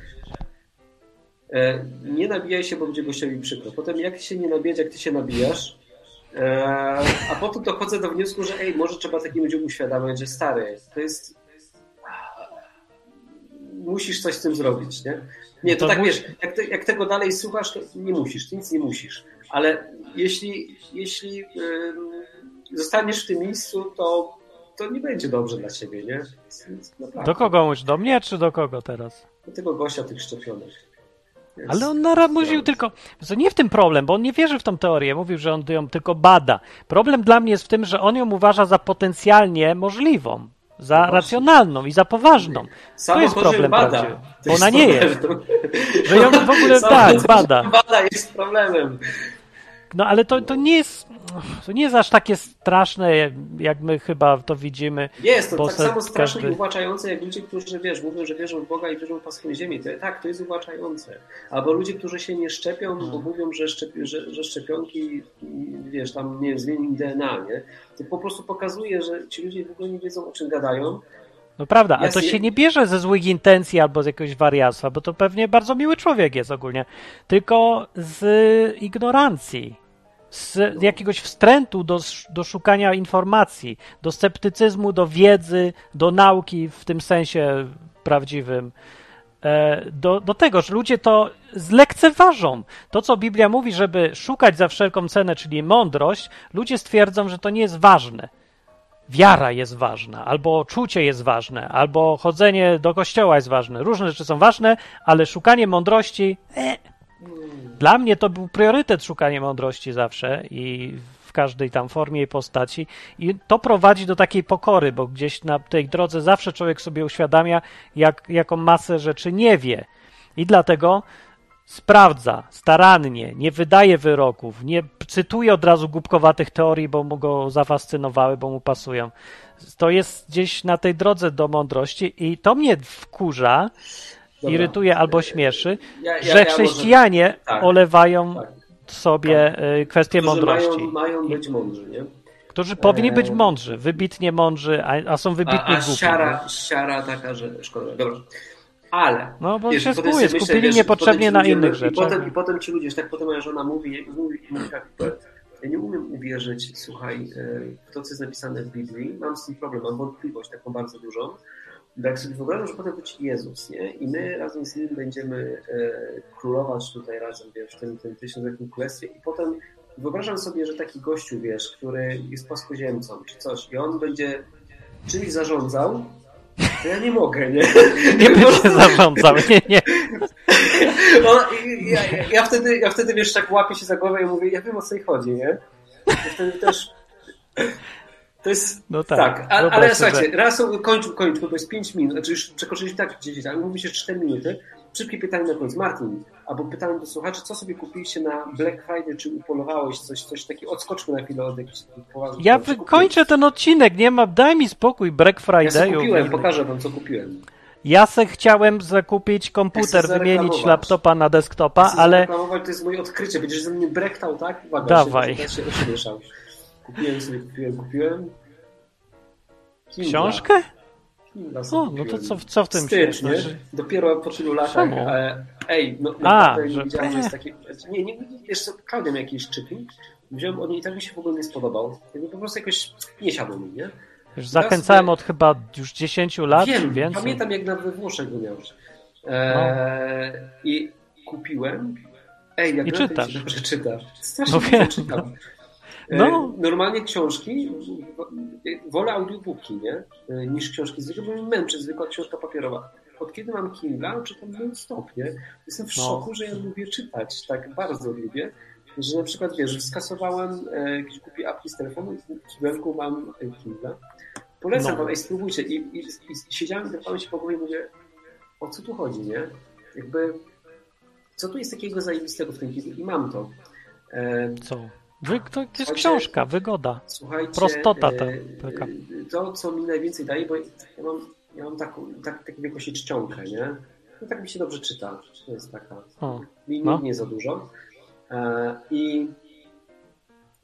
e, nie nabijaj się, bo będzie gościowi przykro. Potem jak się nie nabijać, jak ty się nabijasz, e, a potem dochodzę do wniosku, że ej, może trzeba takim ludziom uświadamiać, że stary, to jest musisz coś z tym zrobić, nie? Nie, to, To tak mus- wiesz, jak, te, jak tego dalej słuchasz, to nie musisz, nic nie musisz. Ale jeśli, jeśli ym, zostaniesz w tym miejscu, to, to nie będzie dobrze dla ciebie, nie? Więc naprawdę. Do kogo mówisz? Do mnie czy do kogo teraz? Do tego gościa tych szczepionek. Więc- Ale on naramuził tylko. To nie w tym problem, bo on nie wierzy w tą teorię. Mówił, że on ją tylko bada. Problem dla mnie jest w tym, że on ją uważa za potencjalnie możliwą. za właśnie. racjonalną i za poważną. Samo jest to, problem bada. To Bo ona nie jest. Że ją w ogóle Samo tak, to, bada. Bada jest problemem. No ale to, to nie jest to nie jest aż takie straszne, jak my chyba to widzimy. Jest to Bo tak samo straszne każdy- i uwłaczające, jak ludzie, którzy wiesz, mówią, że wierzą w Boga i wierzą w paską ziemi. To, tak, to jest uwłaczające. Albo ludzie, którzy się nie szczepią, bo Hmm. mówią, że, szczepi, że, że szczepionki, wiesz, tam, nie wiem, zmienią DNA, nie? To po prostu pokazuje, że ci ludzie w ogóle nie wiedzą, o czym gadają. No prawda, a to się nie bierze ze złych intencji albo z jakiegoś wariactwa, bo to pewnie bardzo miły człowiek jest ogólnie, tylko z ignorancji, z jakiegoś wstrętu do, do szukania informacji, do sceptycyzmu, do wiedzy, do nauki w tym sensie prawdziwym. E, Do, do tego, że ludzie to zlekceważą. To, co Biblia mówi, żeby szukać za wszelką cenę, czyli mądrość, ludzie stwierdzą, że to nie jest ważne wiara jest ważna, albo czucie jest ważne, albo chodzenie do kościoła jest ważne. Różne rzeczy są ważne, ale szukanie mądrości. E. Dla mnie to był priorytet szukanie mądrości zawsze i w każdej tam formie i postaci. I to prowadzi do takiej pokory, bo gdzieś na tej drodze zawsze człowiek sobie uświadamia, jak, jaką masę rzeczy nie wie. I dlatego sprawdza starannie, nie wydaje wyroków, nie cytuje od razu głupkowatych teorii, bo mu go zafascynowały, bo mu pasują. To jest gdzieś na tej drodze do mądrości i to mnie wkurza, Dobra. irytuje albo śmieszy, Ja- ja- że ja chrześcijanie Tak. olewają Tak. sobie y, kwestię Którzy mądrości. Mają, mają być mądrzy, nie? Którzy powinni być Eee. mądrzy, wybitnie mądrzy, a, a są wybitnie A, a głupi. siara, siara taka, że szkoda. Dobra. Ale. No bo wiesz, się skupuje, skupili wiesz, niepotrzebnie na innych i rzeczach. Potem, I potem ci ludzie, że tak potem moja żona mówi, i mówi, i mówi tak, ja nie umiem uwierzyć, słuchaj, e, w to, co jest napisane w Biblii, mam z tym problem, mam wątpliwość taką bardzo dużą. Bo Jak sobie wyobrażam, że potem być Jezus, nie? I my razem z Nim będziemy e, królować tutaj razem, wiesz, w tym, tym tysiącletnim królestwie i potem wyobrażam sobie, że taki gościu, wiesz, który jest płaskoziemcą czy coś i on będzie czymś zarządzał, to ja nie mogę, nie? [LAUGHS] Nie [LAUGHS] będzie zarządzał, nie, nie. [LAUGHS] No, ja, ja, ja, wtedy, ja wtedy, wiesz, tak łapię się za głowę i mówię, ja wiem o co jej chodzi, nie? I wtedy też... To jest... No tak. tak, a, ale sobie, słuchajcie, raz kończmy, kończmy, bo jest 5 minut, znaczy już przekroczyliśmy tak 10, ale mówi się 4 minuty. Szybkie pytanie na koniec. Martin, albo pytanie do słuchaczy, co sobie kupiliście na Black Friday, czy upolowałeś coś, coś takiego, odskoczmy na chwilę od jakichś poważnych Ja wykończę ten odcinek, nie ma, daj mi spokój, Black kupiłeś? Ja kupiłem, pokażę wam, co kupiłem. Ja se chciałem zakupić Ja komputer, chcę wymienić laptopa na desktopa, ale to jest moje odkrycie. Będziesz ze mnie brektał, tak? Uwaga, Dawaj. Się, się ośmieszał. Kupiłem sobie, kupiłem, kupiłem. Książkę? O, no to co, co w tym Wstyd, nie? Że- Dopiero po tylu latach. E, ej, no naprawdę nie że- widziałem, że jest taki... Nie, nie, wiesz co, Klaudia miał jakiś czytnik. Wziąłem od niej i tak mi się w ogóle nie spodobał. Jakby po prostu jakoś nie siadło mi, nie? Już zachęcałem od chyba już 10 lat, Wiem, więcej. pamiętam jak na we Włoszech go miałeś. Eee, I kupiłem. Ej, jak No. I czytasz. się Dobrze czytasz. Strasznie No wiem. czytam. E, No. Normalnie książki, wolę audiobooki, nie? E, Niż książki zwykłe, bo mnie męczy zwykła książka papierowa. Od kiedy mam Kindle, czytam non stop, nie? Jestem w No. szoku, że ja lubię czytać. Tak bardzo lubię. Że na przykład, wiesz, skasowałem e, jakieś głupie apki z telefonu i w kibelku mam e, Kindle. Polecam No. wam, ej, spróbujcie. I, i, i siedziałem drapałem się po głowie i mówię, o co tu chodzi, nie? Jakby, co tu jest takiego zajebistego w tym Kindle? I mam to. E, Co? Wy, to jest Słuchajcie, książka, wygoda. Słuchajcie, Prostota ta taka. e, to, co mi najwięcej daje, bo ja mam, ja mam taką, tak, taką wielkości czcionkę, nie? No tak mi się dobrze czyta. To jest taka, O, mi no. nie za dużo. E, I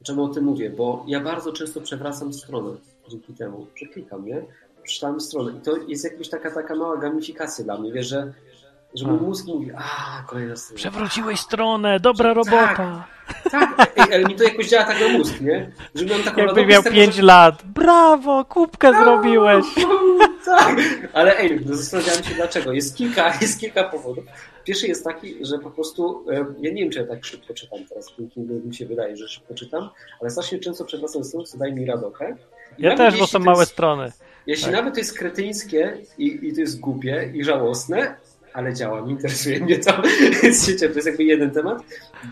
czemu o tym mówię? Bo ja bardzo często przewracam stronę dzięki temu, że klikam, nie? Przeczytałem stronę i to jest jakaś taka, taka mała gamifikacja dla mnie, wiesz, że, że mój mózg mówi, a kolejna strona. Przewróciłeś stronę, dobra robota. Tak, ej, ale mi to jakoś działa tak na mózg, nie? Że mam taką Jakby radość miał z tego, 5 że- lat. Brawo, kubkę zrobiłeś. [LAUGHS] Tak, ale ej, no zastanawiałem się dlaczego. Jest kilka, [LAUGHS] jest kilka powodów. Pierwszy jest taki, że po prostu, e, ja nie wiem, czy ja tak szybko czytam teraz, mi się wydaje, że szybko czytam, ale strasznie często przewracam stronę, co daje mi radochę. I Ja nawet też, bo są małe jest, strony. Jeśli Tak. nawet to jest kretyńskie i, i to jest głupie i żałosne, ale działa, nie interesuje mnie to. [LAUGHS] Wiecie, to jest jakby jeden temat.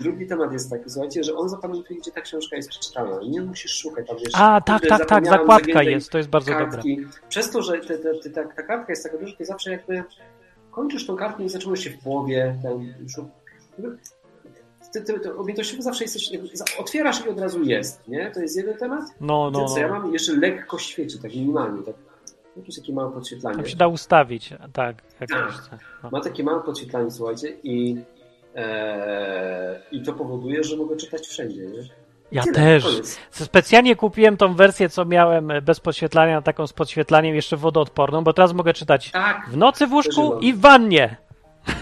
Drugi temat jest taki, słuchajcie, że on zapamiętuje, gdzie ta książka jest przeczytana. Nie musisz szukać tam wiesz, A, tak, tak, tak, zakładka jest, to jest bardzo dobre. kartki. Przez to, że te, te, te, ta, ta kartka jest taka duża, to zawsze jakby kończysz tą kartkę i zaczynasz się w połowie, ten, ty, ty, ty, objętościowo zawsze jesteś, otwierasz i od razu jest, nie? To jest jeden temat. No, no, No, co ja mam jeszcze lekko świeci, tak minimalnie, tak. Jakieś takie małe podświetlanie. Tam się da ustawić, tak, jak Tak. chce. No. Ma takie małe podświetlanie, słuchajcie, i, e, i to powoduje, że mogę czytać wszędzie, nie? Ja Tyle, też. koniec. Specjalnie kupiłem tą wersję, co miałem e, bez podświetlania, taką z podświetlaniem jeszcze wodoodporną, bo teraz mogę czytać Tak, w nocy w łóżku i w wannie.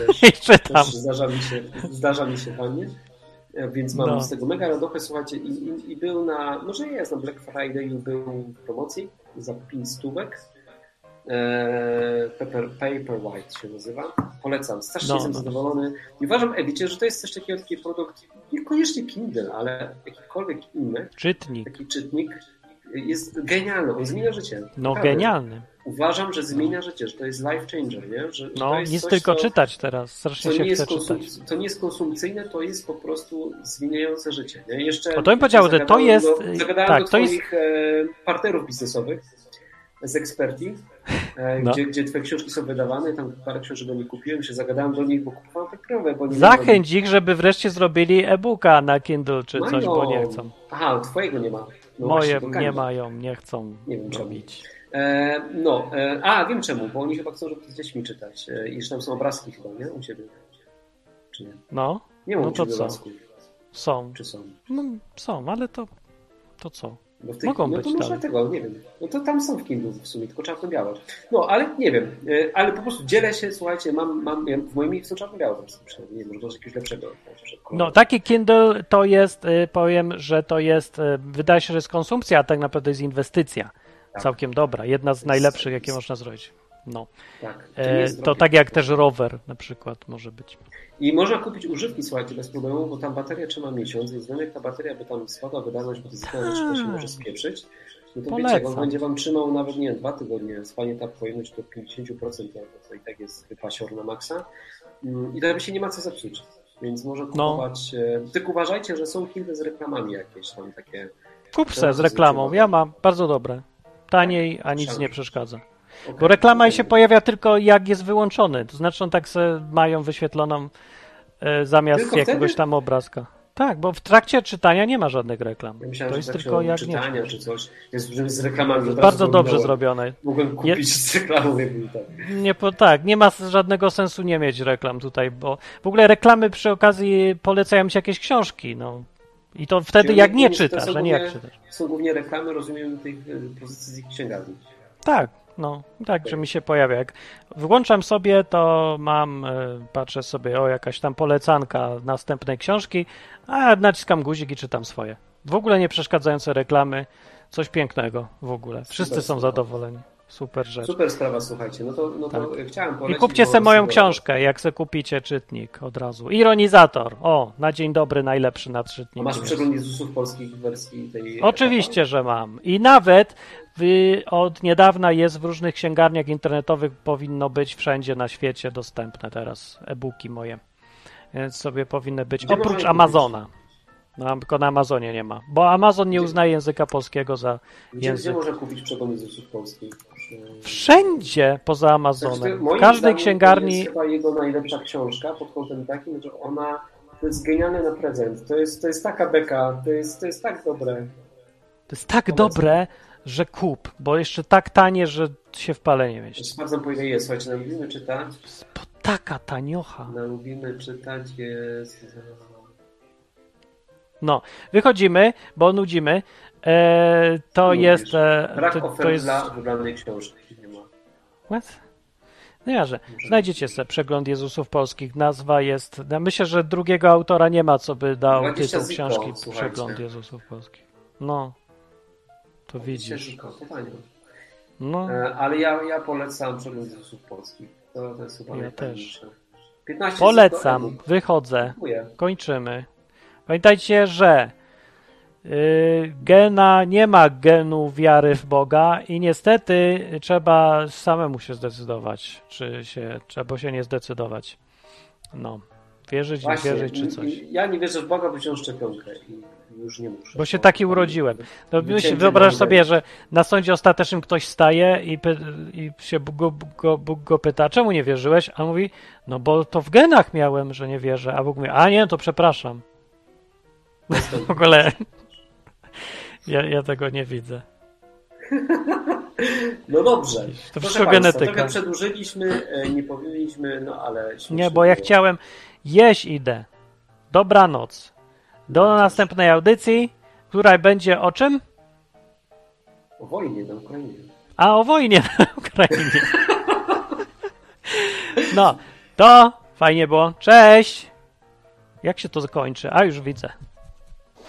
też, [LAUGHS] I czytam. też zdarza mi się, zdarza mi się fajnie. E, Więc mam No. z tego mega radochę, słuchajcie, i, i, i był na, może nie jest na Black Friday, był w promocji za 5 stówek. E, Paper, Paperwhite się nazywa. Polecam. Strasznie No, jestem no. zadowolony. I uważam, Ewicie, że to jest coś takiego, taki produkt, niekoniecznie Kindle, ale jakikolwiek inny, Czytnik. taki czytnik jest genialny. On zmienia życie. No genialny. Uważam, że zmienia życie, że to jest life changer, nie? Że, że No, jest nic coś, tylko co, czytać teraz. Strasznie się nie, jest chce czytać. to nie jest konsumpcyjne, to jest po prostu zmieniające życie. Nie? Jeszcze O, to bym powiedział, że to jest- Do, zagadałem tak, do to jest- e, partnerów biznesowych z eksperti, e, No. gdzie, gdzie twoje książki są wydawane, tam parę książek do nich kupiłem, się zagadałem do nich, bo kupowałem papierowe, bo nie Zachęć ich, żeby wreszcie zrobili e-booka na Kindle czy coś, bo nie chcą. Aha, twojego nie ma. No Moje właśnie, nie mają, nie chcą Nie wiem robić. E, no, e, a wiem czemu, bo oni chyba chcą, żeby z dziećmi czytać e, i że tam są obrazki chyba, nie? U ciebie. Czy nie? No, Nie mam No to co? obrazków. są. Czy są? No, są, ale to, to co? Bo w tej, Mogą no być to może dalej. tego, nie wiem. No to tam są w Kindle w sumie, tylko czarno-białe. No, ale nie wiem. E, Ale po prostu dzielę się, słuchajcie, mam, mam ja w moim są czarno-białe przynajmniej. Nie wiem, może to jest jakiegoś lepszego. No, taki Kindle to jest, y, powiem, że to jest, y, wydaje się, że jest konsumpcja, a tak naprawdę jest inwestycja. Tak. Całkiem dobra. Jedna z najlepszych, jakie można zrobić. No. Tak. To, E, to tak jak też rower na przykład może być. I można kupić używki, słuchajcie, bez problemu, bo tam bateria trzyma miesiąc, więc nawet ta bateria by tam spadła wydajność, bo to zastanawiam się, to się może spieprzyć, no to wiecie, Polecam. on będzie wam trzymał nawet, nie wiem, dwa tygodnie, spanie ta pojemność do 50%, no to i tak jest wypasior na maksa Mm, i to się nie ma co zepsuć, więc można No. kupować, e, tylko uważajcie, że są kilka z reklamami jakieś tam takie, Kup To se z reklamą. Ja mam, bardzo dobre. Taniej, a nic Szanowni. nie przeszkadza. Okej, Bo reklama się pojawia tylko jak jest wyłączony. To znaczy on tak se mają wyświetloną e, zamiast Tylko jakiegoś wtedy? tam obrazka. Tak, bo w trakcie czytania nie ma żadnych reklam. Ja myślałem, to jest tak tylko jak czytania nie. czy coś, jest z reklamami razu Bardzo dobrze zrobione. Mogłem kupić z reklamą, jakby tak. Nie, po, tak, nie ma żadnego sensu nie mieć reklam tutaj, bo w ogóle reklamy przy okazji polecają ci jakieś książki, no. I to wtedy Czyli jak nie czytasz, a nie jak czytasz. Są głównie reklamy, rozumiem, tych e, pozycji z ich księgarni. Tak, no, tak, że mi się pojawia. Jak włączam sobie, to mam, e, patrzę sobie, o, jakaś tam polecanka następnej książki, a naciskam guzik i czytam swoje. W ogóle nie przeszkadzające reklamy, coś pięknego w ogóle. Wszyscy są zadowoleni. Super rzecz. Super sprawa, słuchajcie. No to, no to chciałem I polecić. kupcie bo sobie moją książkę, jak se kupicie czytnik od razu. Ironizator. O, na dzień dobry najlepszy nad A czytnikiem. masz przegląd Jezusów polskich wersji tej... Oczywiście, że mam. I nawet w, od niedawna jest w różnych księgarniach internetowych, powinno być wszędzie na świecie dostępne teraz e-booki moje. Więc sobie powinny być. Gdzie oprócz Amazona. No, tylko na Amazonie nie ma. Bo Amazon nie Gdzie- uznaje języka polskiego za Gdzie, gdzie język. można kupić przegląd Jezusów polskich? Wszędzie poza Znaczy, Amazonem. W moim każdej zdaniem To księgarni. jest chyba jego najlepsza książka pod kątem takim, że ona to jest genialne na prezent. To jest, to jest taka beka, to jest, to jest tak dobre. To jest tak dobre, że kup, bo jeszcze tak tanie, że się w pale nie mieści. Sprawdzam po ile jest. Słuchajcie, na lubimy czytać. Bo taka taniocha. Na lubimy czytać jest... No, wychodzimy, bo nudzimy. E, to Nudzisz. jest. E, Brak to, to jest. dla wybranej książki. Nie ma. What? No ja, że znajdziecie sobie przegląd Jezusów Polskich. Nazwa jest. no Myślę, że drugiego autora nie ma, co by dał 20 tytuł ziko, książki słuchajcie. Przegląd Jezusów Polskich. No. To widzisz. No. E, Ale ja, ja polecam przegląd Jezusów polskich. To, to jest chyba Ja najfajniejsze. 15 Polecam, wychodzę, Dziękuję. kończymy. Pamiętajcie, że gena nie ma genu wiary w Boga i niestety trzeba samemu się zdecydować, czy się, trzeba się nie zdecydować. No, wierzyć, nie Właśnie, wierzyć, czy coś. Ja nie wierzę w Boga, bo wziąłem szczepionkę i już nie muszę. Bo się taki urodziłem. No, wyobraź sobie, że na sądzie ostatecznym ktoś staje i, i się Bóg go, go, Bóg go pyta, czemu nie wierzyłeś? A on mówi, no bo to w genach miałem, że nie wierzę. A Bóg mówi, a nie, to przepraszam. [LAUGHS] W ogóle ja, ja tego nie widzę. [LAUGHS] No dobrze. To Proszę wszystko Państwa, genetyka. Trochę przedłużyliśmy, e, nie powiedzieliśmy, no ale... Nie, bo ja chciałem jeść idę. Dobranoc. Do następnej audycji, która będzie o czym? O wojnie na Ukrainie. A o wojnie na [LAUGHS] Ukrainie. [LAUGHS] No, to fajnie było. Cześć! Jak się to kończy? A już widzę.